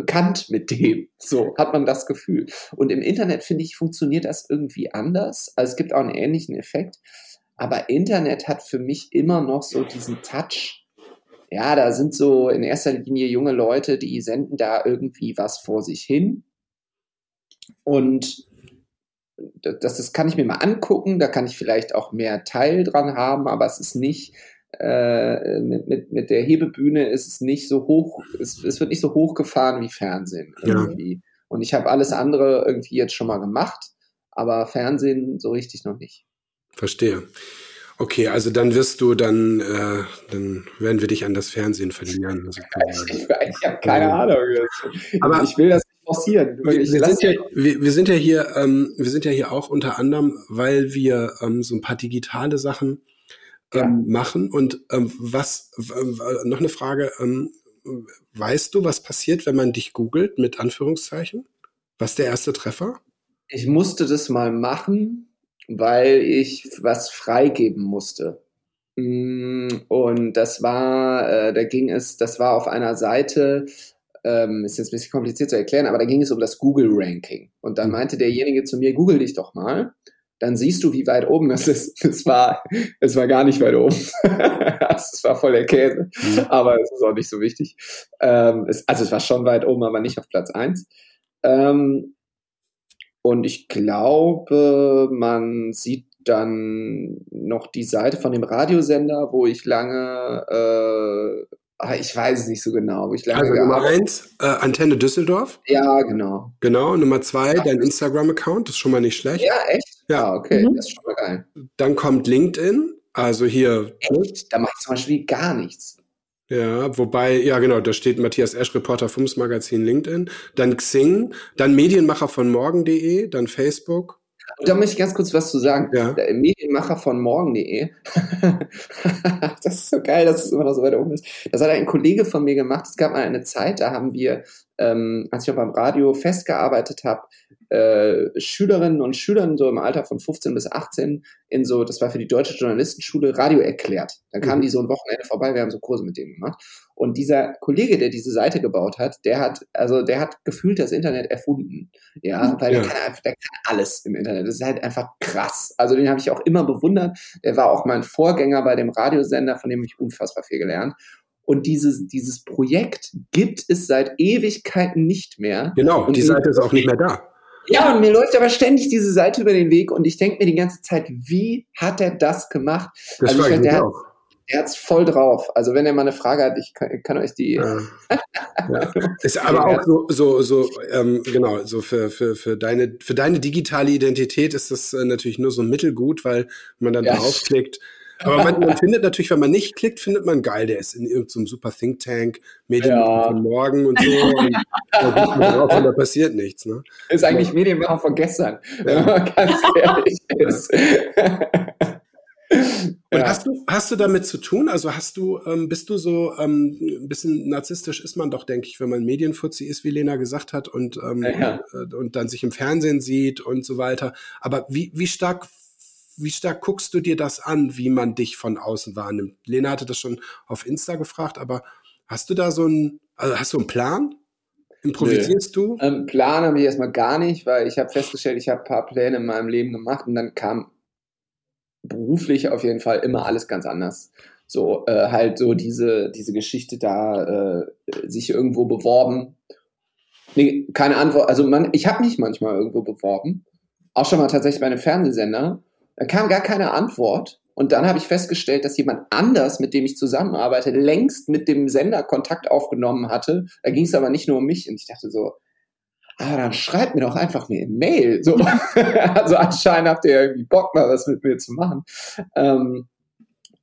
bekannt mit dem. So hat man das Gefühl. Und im Internet, finde ich, funktioniert das irgendwie anders. Also es gibt auch einen ähnlichen Effekt. Aber Internet hat für mich immer noch so diesen Touch. Ja, da sind so in erster Linie junge Leute, die senden da irgendwie was vor sich hin. Und das, das kann ich mir mal angucken, da kann ich vielleicht auch mehr Teil dran haben, aber es ist nicht äh, mit, mit, mit der Hebebühne ist es nicht so hoch, es, es wird nicht so hoch gefahren wie Fernsehen irgendwie. Ja. Und ich habe alles andere irgendwie jetzt schon mal gemacht, aber Fernsehen so richtig noch nicht. Verstehe. Okay, also dann wirst du dann, äh, dann werden wir dich an das Fernsehen verlieren. Also *laughs* ich, ich habe keine Ahnung. Aber ich will das nicht forcieren. Wir, wir, sind ja, wir, wir, sind ja hier, ähm, wir sind ja hier auch unter anderem, weil wir ähm, so ein paar digitale Sachen ja. ähm, machen. Und ähm, was, äh, noch eine Frage, ähm, weißt du, was passiert, wenn man dich googelt, mit Anführungszeichen? Was der erste Treffer? Ich musste das mal machen, weil ich was freigeben musste. Mm, und das war, äh, da ging es, das war auf einer Seite, ähm, ist jetzt ein bisschen kompliziert zu erklären, aber da ging es um das Google-Ranking. Und dann mhm. meinte derjenige zu mir, google dich doch mal dann siehst du, wie weit oben das ist. *laughs* Es war, es war gar nicht weit oben. *laughs* Es war voll der Käse, mhm. aber es ist auch nicht so wichtig. Ähm, es, also es war schon weit oben, aber nicht auf Platz eins. Ähm, und ich glaube, man sieht dann noch die Seite von dem Radiosender, wo ich lange äh, Ah, ich weiß es nicht so genau, wo ich lange Also Nummer eins, äh, Antenne Düsseldorf. Ja, genau. Genau. Nummer zwei, dein Instagram-Account. Das ist schon mal nicht schlecht. Ja, echt? Ja. Ah, okay, Mhm. das ist schon mal geil. Dann kommt LinkedIn. Also hier, Echt? Da mache ich zum Beispiel gar nichts. ja, wobei, ja genau, da steht Matthias Esch, Reporter Fums Magazin LinkedIn. Dann Xing, dann Medienmacher von morgen.de, dann Facebook. Und da möchte ich ganz kurz was zu sagen. Ja. Der Medienmacher von morgen.de, *laughs* das ist so geil, dass es immer noch so weit oben ist. Das hat ein Kollege von mir gemacht. Es gab mal eine Zeit, da haben wir, ähm, als ich auch beim Radio festgearbeitet habe, äh, Schülerinnen und Schülern so im Alter von 15 bis 18 in so, das war für die Deutsche Journalistenschule, Radio erklärt. Dann kamen Mhm. die so ein Wochenende vorbei, wir haben so Kurse mit denen gemacht. Und dieser Kollege, der diese Seite gebaut hat, der hat, also der hat gefühlt das Internet erfunden. Ja, weil Ja. Der, kann, der kann alles im Internet. Das ist halt einfach krass. Also den habe ich auch immer bewundert. Der war auch mein Vorgänger bei dem Radiosender, von dem ich unfassbar viel gelernt. Und dieses, dieses Projekt gibt es seit Ewigkeiten nicht mehr. Genau, Und die- Seite ist auch nicht mehr da. Ja, und mir läuft aber ständig diese Seite über den Weg und ich denke mir die ganze Zeit, wie hat er das gemacht? Das Also ich weiß, der auch. Er hat's voll drauf. Also wenn er mal eine Frage hat, ich kann, kann euch die. Ja. *laughs* Ja. Ist aber auch so, so, so ähm, genau, so für, für, für, deine, für deine digitale Identität ist das äh, natürlich nur so mittelgut, weil man dann Ja. draufklickt. Aber man, man findet natürlich, wenn man nicht klickt, findet man geil, der ist in irgendeinem super Think Tank, Medien Ja. von morgen und so. Und *laughs* da drauf und da passiert nichts. Ne? Ist eigentlich Medienmacher von gestern, wenn man ganz *laughs* ehrlich ist. Und Ja. hast du, hast du damit zu tun? Also hast du, ähm, bist du so ähm, ein bisschen narzisstisch ist man doch, denke ich, wenn man Medienfuzzi ist, wie Lena gesagt hat, und, ähm, Ja, ja. äh, und dann sich im Fernsehen sieht und so weiter. Aber wie, wie stark, wie stark guckst du dir das an, wie man dich von außen wahrnimmt? Lena hatte das schon auf Insta gefragt, aber hast du da so einen, also hast du einen Plan? Improvisierst du? Ähm, Plan habe ich erstmal gar nicht, weil ich habe festgestellt, ich habe ein paar Pläne in meinem Leben gemacht und dann kam beruflich auf jeden Fall immer alles ganz anders. So, äh, halt so diese, diese Geschichte da, äh, sich irgendwo beworben. Nee, keine Antwort. Also man, ich habe mich manchmal irgendwo beworben. Auch schon mal tatsächlich bei einem Fernsehsender. Da kam gar keine Antwort. Und dann habe ich festgestellt, dass jemand anders, mit dem ich zusammenarbeite, längst mit dem Sender Kontakt aufgenommen hatte. Da ging es aber nicht nur um mich. Und ich dachte so, ah, dann schreibt mir doch einfach eine Mail. So. *laughs* also anscheinend habt ihr irgendwie Bock, mal was mit mir zu machen. Ähm,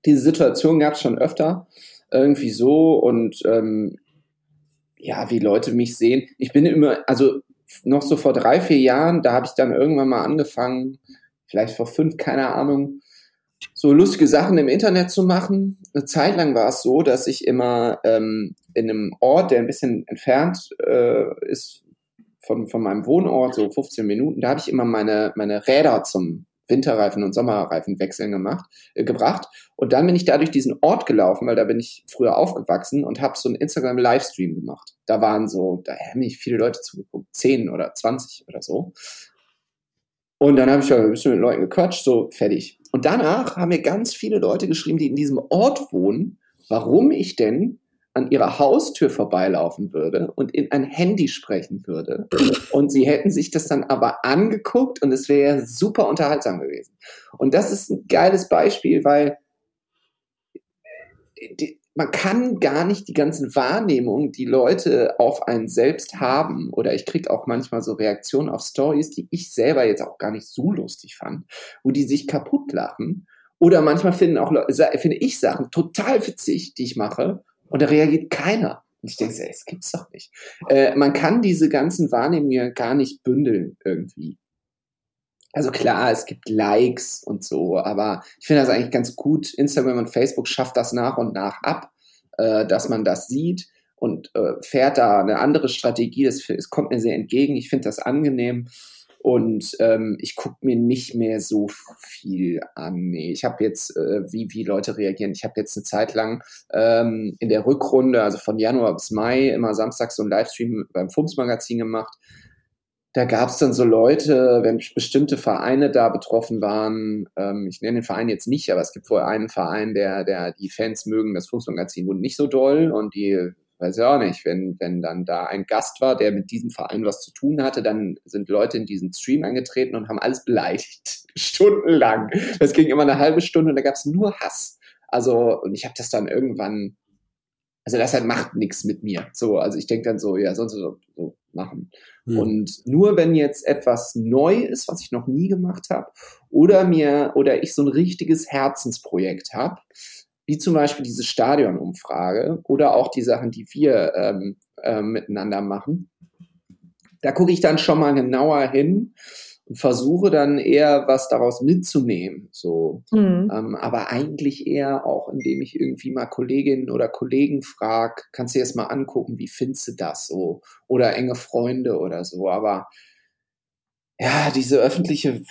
diese Situation gab es schon öfter. Irgendwie so. Und ähm, ja, wie Leute mich sehen. Ich bin immer, also noch so vor drei, vier Jahren, da habe ich dann irgendwann mal angefangen, vielleicht vor fünf, keine Ahnung, so lustige Sachen im Internet zu machen. Eine Zeit lang war es so, dass ich immer ähm, in einem Ort, der ein bisschen entfernt äh, ist von, von meinem Wohnort, so 15 Minuten, da habe ich immer meine, meine Räder zum Winterreifen und Sommerreifen wechseln gemacht, äh, gebracht. Und dann bin ich da durch diesen Ort gelaufen, weil da bin ich früher aufgewachsen und habe so einen Instagram-Livestream gemacht. Da waren so, da haben nicht viele Leute zugeguckt, 10 oder 20 oder so. Und dann habe ich ja ein bisschen mit Leuten gequatscht, so fertig. Und danach haben mir ganz viele Leute geschrieben, die in diesem Ort wohnen, warum ich denn an ihrer Haustür vorbeilaufen würde und in ein Handy sprechen würde. Und sie hätten sich das dann aber angeguckt und es wäre super unterhaltsam gewesen. Und das ist ein geiles Beispiel, weil man kann gar nicht die ganzen Wahrnehmungen, die Leute auf einen selbst haben, oder ich kriege auch manchmal so Reaktionen auf Stories, die ich selber jetzt auch gar nicht so lustig fand, wo die sich kaputt lachen. Oder manchmal finden auch finde ich Sachen total witzig, die ich mache, und da reagiert keiner. Und ich denke, ey, das gibt's doch nicht. Äh, man kann diese ganzen Wahrnehmungen gar nicht bündeln irgendwie. Also klar, es gibt Likes und so, aber ich finde das eigentlich ganz gut. Instagram und Facebook schafft das nach und nach ab, äh, dass man das sieht und äh, fährt da eine andere Strategie. Das, das kommt mir sehr entgegen. Ich finde das angenehm. Und ähm, ich gucke mir nicht mehr so viel an. Nee, ich habe jetzt, äh, wie, wie Leute reagieren, ich habe jetzt eine Zeit lang ähm, in der Rückrunde, also von Januar bis Mai, immer samstags so ein Livestream beim Fums-Magazin gemacht. Da gab es dann so Leute, wenn bestimmte Vereine da betroffen waren, ähm, ich nenne den Verein jetzt nicht, aber es gibt wohl einen Verein, der, der die Fans mögen, das Fums-Magazin wurde nicht so doll und die weiß ja auch nicht, wenn, wenn dann da ein Gast war, der mit diesem Verein was zu tun hatte, dann sind Leute in diesen Stream eingetreten und haben alles beleidigt. *laughs* Stundenlang. Das ging immer eine halbe Stunde und da gab es nur Hass. Also, und ich habe das dann irgendwann also das halt macht nichts mit mir. So, also ich denke dann so, ja, sonst so, so machen. Hm. Und nur wenn jetzt etwas neu ist, was ich noch nie gemacht habe, oder mir, oder ich so ein richtiges Herzensprojekt habe, wie zum Beispiel diese Stadionumfrage oder auch die Sachen, die wir ähm, äh, miteinander machen, da gucke ich dann schon mal genauer hin und versuche dann eher was daraus mitzunehmen. So, Mhm. ähm, aber eigentlich eher auch, indem ich irgendwie mal Kolleginnen oder Kollegen frage, kannst du dir das mal angucken, wie findest du das so? Oder enge Freunde oder so. Aber ja, diese öffentliche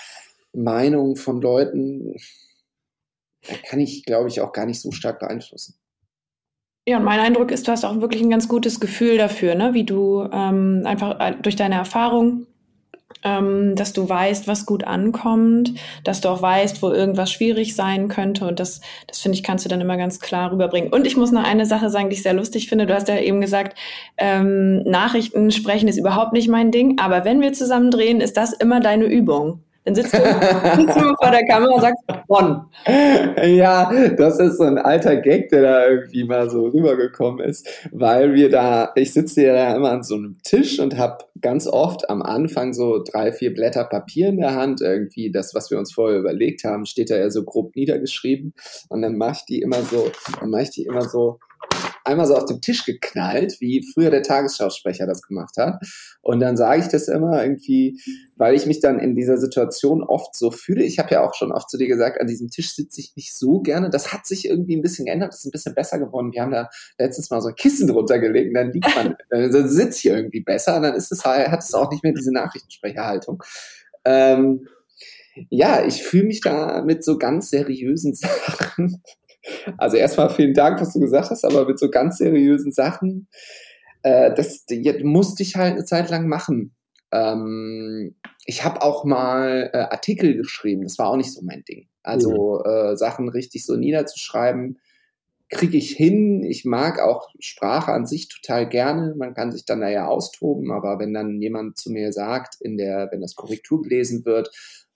Meinung von Leuten, da kann ich, glaube ich, auch gar nicht so stark beeinflussen. Ja, und mein Eindruck ist, du hast auch wirklich ein ganz gutes Gefühl dafür, ne? wie du ähm, einfach äh, durch deine Erfahrung, ähm, dass du weißt, was gut ankommt, dass du auch weißt, wo irgendwas schwierig sein könnte. Und das, das finde ich, kannst du dann immer ganz klar rüberbringen. Und ich muss noch eine Sache sagen, die ich sehr lustig finde. Du hast ja eben gesagt, ähm, Nachrichten sprechen ist überhaupt nicht mein Ding, aber wenn wir zusammen drehen, ist das immer deine Übung. Dann sitzt du, vor der Kamera und sagst, Bonn. ja, das ist so ein alter Gag, der da irgendwie mal so rübergekommen ist, weil wir da, ich sitze ja immer an so einem Tisch und habe ganz oft am Anfang so drei, vier Blätter Papier in der Hand, irgendwie das, was wir uns vorher überlegt haben, steht da ja so grob niedergeschrieben und dann mache ich die immer so, dann mache ich die immer so einmal so auf den Tisch geknallt, wie früher der Tagesschausprecher das gemacht hat. Und dann sage ich das immer irgendwie, weil ich mich dann in dieser Situation oft so fühle. Ich habe ja auch schon oft zu dir gesagt, an diesem Tisch sitze ich nicht so gerne. Das hat sich irgendwie ein bisschen geändert, das ist ein bisschen besser geworden. Wir haben da letztens mal so ein Kissen drunter gelegt, dann liegt man, *laughs* dann sitzt hier irgendwie besser und dann ist es halt, hat es auch nicht mehr diese Nachrichtensprecherhaltung. Ähm, ja, ich fühle mich da mit so ganz seriösen *laughs* Sachen also erstmal vielen Dank, was du gesagt hast, aber mit so ganz seriösen Sachen, äh, das musste ich halt eine Zeit lang machen. Ähm, ich habe auch mal äh, Artikel geschrieben, das war auch nicht so mein Ding. Also äh, Sachen richtig so niederzuschreiben, kriege ich hin. Ich mag auch Sprache an sich total gerne. Man kann sich dann da ja austoben, aber wenn dann jemand zu mir sagt, in der, wenn das Korrektur gelesen wird,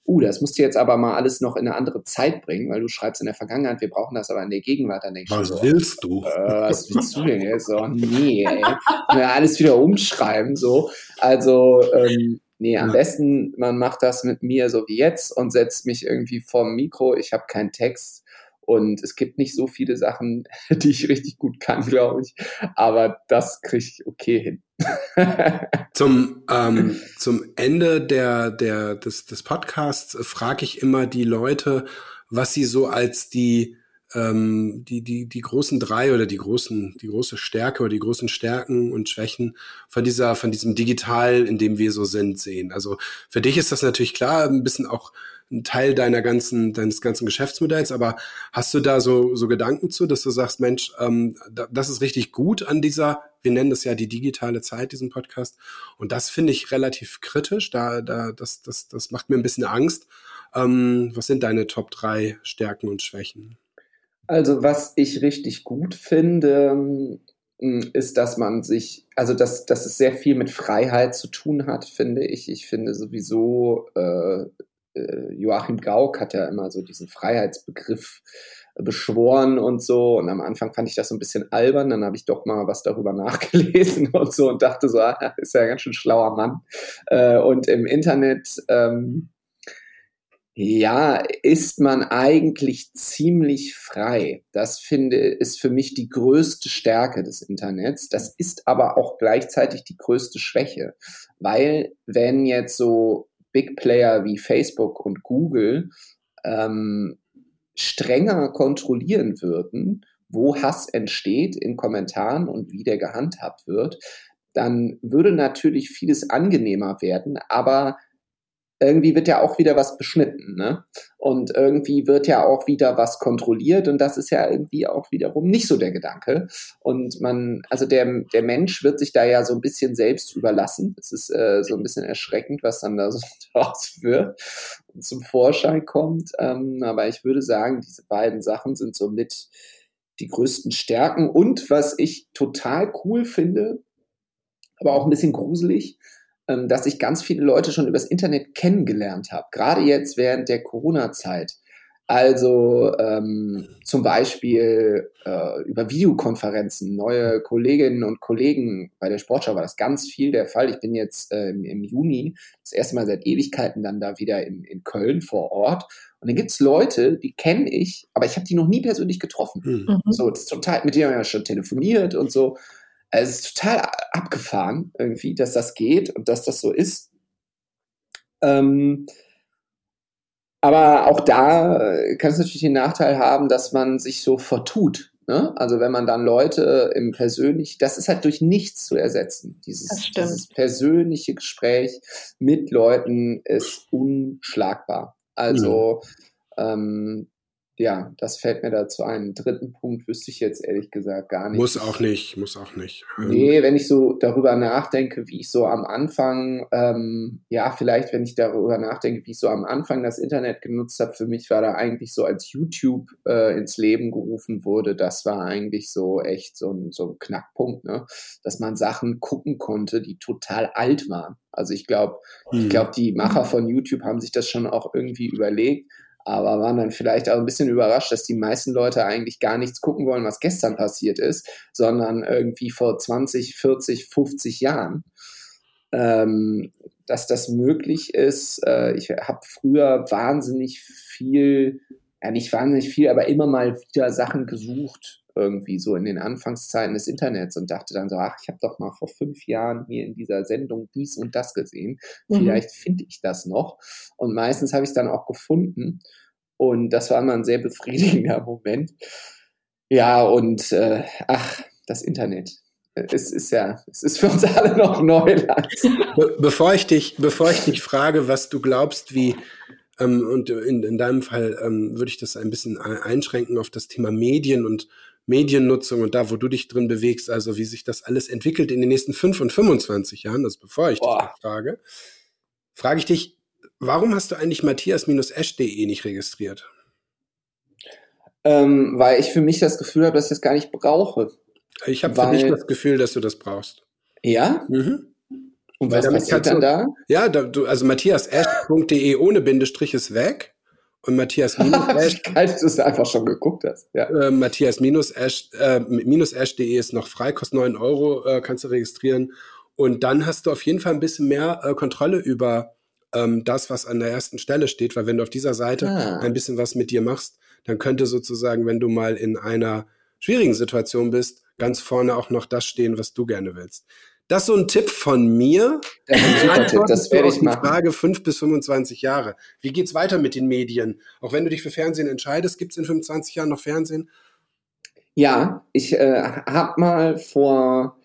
uh, das musst du jetzt aber mal alles noch in eine andere Zeit bringen, weil du schreibst in der Vergangenheit, wir brauchen das aber in der Gegenwart, dann denke ich Was so, willst du? äh, was willst du denn jetzt? So, nee, ey. Ja, alles wieder umschreiben, so. Also, ähm, nee, am Ja. besten, man macht das mit mir so wie jetzt und setzt mich irgendwie vorm Mikro. Ich habe keinen Text und es gibt nicht so viele Sachen, *laughs* die ich richtig gut kann, glaube ich. Aber das kriege ich okay hin. *laughs* Zum, ähm, zum Ende der, der, des, des Podcasts frage ich immer die Leute, was sie so als die, ähm, die, die, die großen drei oder die großen, die große Stärke oder die großen Stärken und Schwächen von dieser, von diesem Digital, in dem wir so sind, sehen. Also für dich ist das natürlich klar, ein bisschen auch ein Teil deiner ganzen, deines ganzen Geschäftsmodells, aber hast du da so, so Gedanken zu, dass du sagst, Mensch, ähm, da, das ist richtig gut an dieser, wir nennen das ja die digitale Zeit, diesen Podcast. Und das finde ich relativ kritisch. Da, da, das, das, das macht mir ein bisschen Angst. Ähm, was sind deine Top drei Stärken und Schwächen? Also, was ich richtig gut finde, ähm, ist, dass man sich, also dass, dass es sehr viel mit Freiheit zu tun hat, finde ich. Ich finde sowieso, äh, Joachim Gauck hat ja immer so diesen Freiheitsbegriff beschworen und so. Und am Anfang fand ich das so ein bisschen albern. Dann habe ich doch mal was darüber *laughs* nachgelesen und so und dachte so, ah, *laughs* ist ja ein ganz schön schlauer Mann. Äh, und im Internet, ähm, ja, ist man eigentlich ziemlich frei. Das finde ist für mich die größte Stärke des Internets. Das ist aber auch gleichzeitig die größte Schwäche, weil wenn jetzt so Big Player wie Facebook und Google ähm, strenger kontrollieren würden, wo Hass entsteht in Kommentaren und wie der gehandhabt wird, dann würde natürlich vieles angenehmer werden, aber irgendwie wird ja auch wieder was beschnitten, ne? Und irgendwie wird ja auch wieder was kontrolliert und das ist ja irgendwie auch wiederum nicht so der Gedanke. Und man, also der, der Mensch wird sich da ja so ein bisschen selbst überlassen. Es ist äh, so ein bisschen erschreckend, was dann da so *laughs* draus wird und zum Vorschein kommt. Ähm, aber ich würde sagen, diese beiden Sachen sind somit die größten Stärken. Und was ich total cool finde, aber auch ein bisschen gruselig, ähm, dass ich ganz viele Leute schon übers Internet kennengelernt habe. Gerade jetzt während der Corona-Zeit. Also ähm, zum Beispiel äh, über Videokonferenzen, neue Kolleginnen und Kollegen bei der Sportschau war das ganz viel der Fall. Ich bin jetzt äh, im, Juni das erste Mal seit Ewigkeiten dann da wieder in, in Köln vor Ort. Und dann gibt es Leute, die kenne ich, aber ich habe die noch nie persönlich getroffen. Mhm. So, das ist total, mit denen haben wir ja schon telefoniert und so. Also, es ist total abgefahren irgendwie, dass das geht und dass das so ist. Ähm, aber auch da äh, kann es natürlich den Nachteil haben, dass man sich so vertut. Ne? Also wenn man dann Leute im persönlich, das ist halt durch nichts zu ersetzen. Dieses, dieses persönliche Gespräch mit Leuten ist unschlagbar. Also mhm. ähm, ja, das fällt mir dazu ein. Dritten Punkt wüsste ich jetzt ehrlich gesagt gar nicht. Muss auch nicht, muss auch nicht. Nee, wenn ich so darüber nachdenke, wie ich so am Anfang, ähm, ja, vielleicht, wenn ich darüber nachdenke, wie ich so am Anfang das Internet genutzt habe, für mich war da eigentlich so, als YouTube äh, ins Leben gerufen wurde, das war eigentlich so echt so ein, so ein Knackpunkt, ne? Dass man Sachen gucken konnte, die total alt waren. Also ich glaube, hm. ich glaube, die Macher von YouTube haben sich das schon auch irgendwie überlegt aber waren dann vielleicht auch ein bisschen überrascht, dass die meisten Leute eigentlich gar nichts gucken wollen, was gestern passiert ist, sondern irgendwie vor 20, 40, 50 Jahren. Ähm, dass das möglich ist. Äh, ich habe früher wahnsinnig viel, ja nicht wahnsinnig viel, aber immer mal wieder Sachen gesucht, irgendwie so in den Anfangszeiten des Internets und dachte dann so, ach, ich habe doch mal vor fünf Jahren hier in dieser Sendung dies und das gesehen. Mhm. Vielleicht finde ich das noch. Und meistens habe ich es dann auch gefunden. Und das war immer ein sehr befriedigender *laughs* Moment. Ja, und äh, ach, das Internet. Es ist ja, es ist für uns alle noch Neuland. Be bevor ich dich, bevor ich dich frage, was du glaubst, wie, ähm, und in, in deinem Fall ähm, würde ich das ein bisschen einschränken auf das Thema Medien und Mediennutzung und da, wo du dich drin bewegst, also wie sich das alles entwickelt in den nächsten fünf und 25 Jahren, das bevor ich Boah. dich frage, frage ich dich, Warum hast du eigentlich matthias-esch.de nicht registriert? Ähm, weil ich für mich das Gefühl habe, dass ich das gar nicht brauche. Ich habe für mich das Gefühl, dass du das brauchst. Ja? Mhm. Und was passiert dann da? Ja, da, du, also matthiasesch.de ohne Bindestrich ist weg. Und Matthias *laughs* Esch. Geil, dass du einfach schon geguckt hast. Ja. Äh, Matthias Esch, äh, minus Esch.de ist noch frei, kostet 9 Euro, äh, kannst du registrieren. Und dann hast du auf jeden Fall ein bisschen mehr äh, Kontrolle über ähm, das, was an der ersten Stelle steht, weil wenn du auf dieser Seite ah. ein bisschen was mit dir machst, dann könnte sozusagen, wenn du mal in einer schwierigen Situation bist, ganz vorne auch noch das stehen, was du gerne willst. Das ist so ein Tipp von mir. Das ist ein super Tipp, das werde ich machen. Frage 5 bis 25 Jahre. Wie geht's weiter mit den Medien? Auch wenn du dich für Fernsehen entscheidest, gibt es in 25 Jahren noch Fernsehen? Ja, ich äh, habe mal vor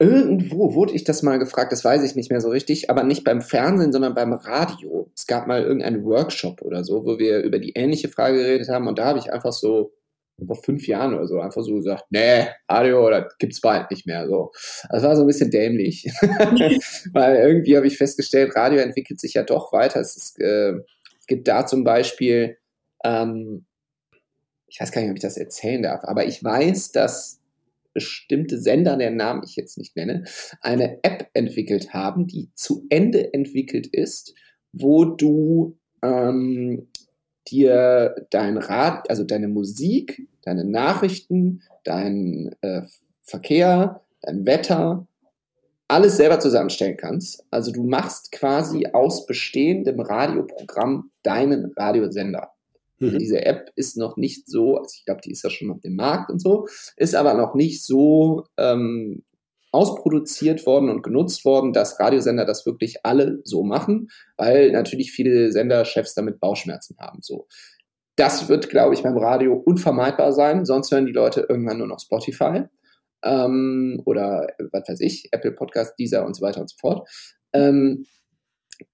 Irgendwo wurde ich das mal gefragt, das weiß ich nicht mehr so richtig, aber nicht beim Fernsehen, sondern beim Radio. Es gab mal irgendeinen Workshop oder so, wo wir über die ähnliche Frage geredet haben und da habe ich einfach so vor fünf Jahren oder so einfach so gesagt, nee, Radio, das gibt's bald nicht mehr. So, das war so ein bisschen dämlich, *laughs* *laughs* weil irgendwie habe ich festgestellt, Radio entwickelt sich ja doch weiter. Es, ist, äh, es gibt da zum Beispiel, ähm, ich weiß gar nicht, ob ich das erzählen darf, aber ich weiß, dass bestimmte Sender, deren Namen ich jetzt nicht nenne, eine App entwickelt haben, die zu Ende entwickelt ist, wo du ähm, dir dein Rad, also deine Musik, deine Nachrichten, dein äh, Verkehr, dein Wetter, alles selber zusammenstellen kannst. Also du machst quasi aus bestehendem Radioprogramm deinen Radiosender. Mhm. Diese App ist noch nicht so, also ich glaube, die ist ja schon auf dem Markt und so, ist aber noch nicht so ähm, ausproduziert worden und genutzt worden, dass Radiosender das wirklich alle so machen, weil natürlich viele Senderchefs damit Bauchschmerzen haben. So. Das wird, glaube ich, beim Radio unvermeidbar sein, sonst hören die Leute irgendwann nur noch Spotify ähm, oder was weiß ich, Apple Podcast, Deezer und so weiter und so fort. Ähm,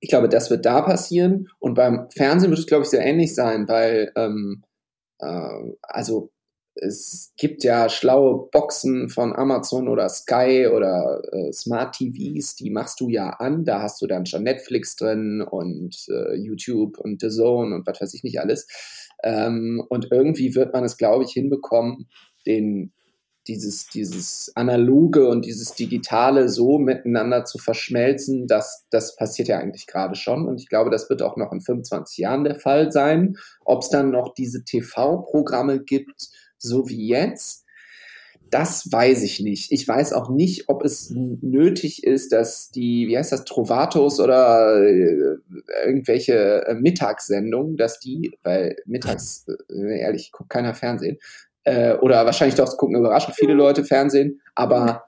ich glaube, das wird da passieren. Und beim Fernsehen wird es, glaube ich, sehr ähnlich sein, weil, ähm, äh, also es gibt ja schlaue Boxen von Amazon oder Sky oder äh, Smart TVs, die machst du ja an. Da hast du dann schon Netflix drin und äh, YouTube und The Zone und was weiß ich nicht alles. Ähm, und irgendwie wird man es, glaube ich, hinbekommen, den dieses, dieses Analoge und dieses Digitale so miteinander zu verschmelzen, das, das passiert ja eigentlich gerade schon. Und ich glaube, das wird auch noch in 25 Jahren der Fall sein. Ob es dann noch diese TV-Programme gibt, so wie jetzt, das weiß ich nicht. Ich weiß auch nicht, ob es nötig ist, dass die, wie heißt das, Trovatos oder äh, irgendwelche äh, Mittagssendungen, dass die, weil mittags, äh, ehrlich, guckt keiner Fernsehen, äh, oder wahrscheinlich doch gucken überraschend viele Leute Fernsehen, aber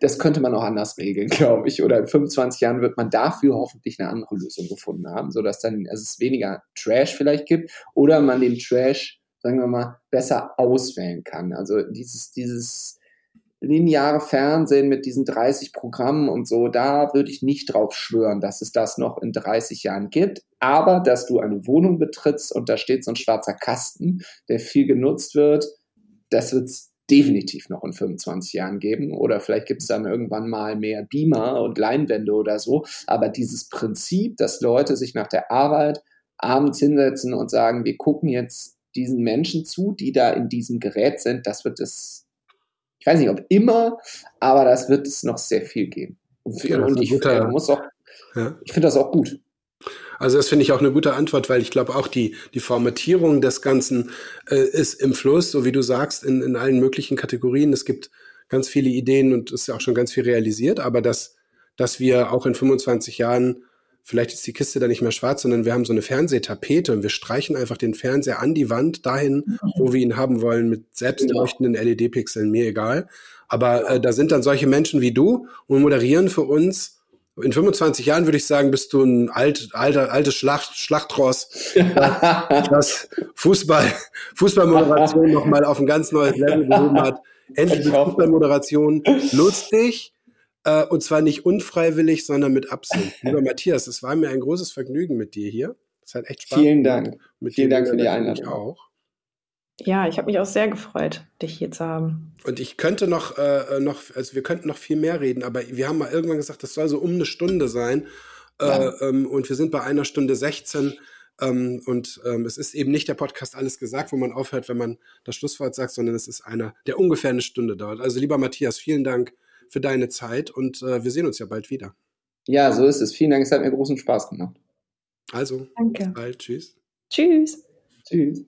das könnte man auch anders regeln, *laughs* glaube ich. Oder in 25 Jahren wird man dafür hoffentlich eine andere Lösung gefunden haben, sodass dann also es weniger Trash vielleicht gibt oder man den Trash sagen wir mal, besser auswählen kann. Also dieses, dieses lineare Fernsehen mit diesen 30 Programmen und so, da würde ich nicht drauf schwören, dass es das noch in 30 Jahren gibt. Aber dass du eine Wohnung betrittst und da steht so ein schwarzer Kasten, der viel genutzt wird, das wird es definitiv noch in 25 Jahren geben. Oder vielleicht gibt es dann irgendwann mal mehr Beamer und Leinwände oder so. Aber dieses Prinzip, dass Leute sich nach der Arbeit abends hinsetzen und sagen, wir gucken jetzt diesen Menschen zu, die da in diesem Gerät sind, das wird es, ich weiß nicht, ob immer, aber das wird es noch sehr viel geben. Und, ja, und ich, guter, muss auch, ja. ich finde das auch gut. Also das finde ich auch eine gute Antwort, weil ich glaube auch die, die Formatierung des Ganzen äh, ist im Fluss, so wie du sagst, in, in allen möglichen Kategorien. Es gibt ganz viele Ideen und es ist auch schon ganz viel realisiert, aber dass, dass wir auch in 25 Jahren vielleicht ist die Kiste da nicht mehr schwarz, sondern wir haben so eine Fernsehtapete und wir streichen einfach den Fernseher an die Wand dahin, wo wir ihn haben wollen, mit selbstleuchtenden genau. LED-Pixeln, mir egal. Aber äh, da sind dann solche Menschen wie du und moderieren für uns. In 25 Jahren würde ich sagen, bist du ein alt, alter, altes Schlacht, Schlachtross, *laughs* das Fußball, Fußballmoderation nochmal auf ein ganz neues Level gehoben hat. *laughs* Endlich Fußballmoderation lustig, äh, und zwar nicht unfreiwillig, sondern mit Absicht. *laughs* Lieber Matthias, es war mir ein großes Vergnügen mit dir hier. Es hat echt Spaß Vielen Dank. Mit Vielen Dank für die Einladung. auch. Ja, ich habe mich auch sehr gefreut, dich hier zu haben. Und ich könnte noch, äh, noch, also wir könnten noch viel mehr reden, aber wir haben mal irgendwann gesagt, das soll so um eine Stunde sein. Äh, ja. ähm, und wir sind bei einer Stunde 16. Ähm, und ähm, es ist eben nicht der Podcast alles gesagt, wo man aufhört, wenn man das Schlusswort sagt, sondern es ist einer, der ungefähr eine Stunde dauert. Also lieber Matthias, vielen Dank für deine Zeit und äh, wir sehen uns ja bald wieder. Ja, so ist es. Vielen Dank, es hat mir großen Spaß gemacht. Also, Danke. bis bald. Tschüss. Tschüss. Tschüss.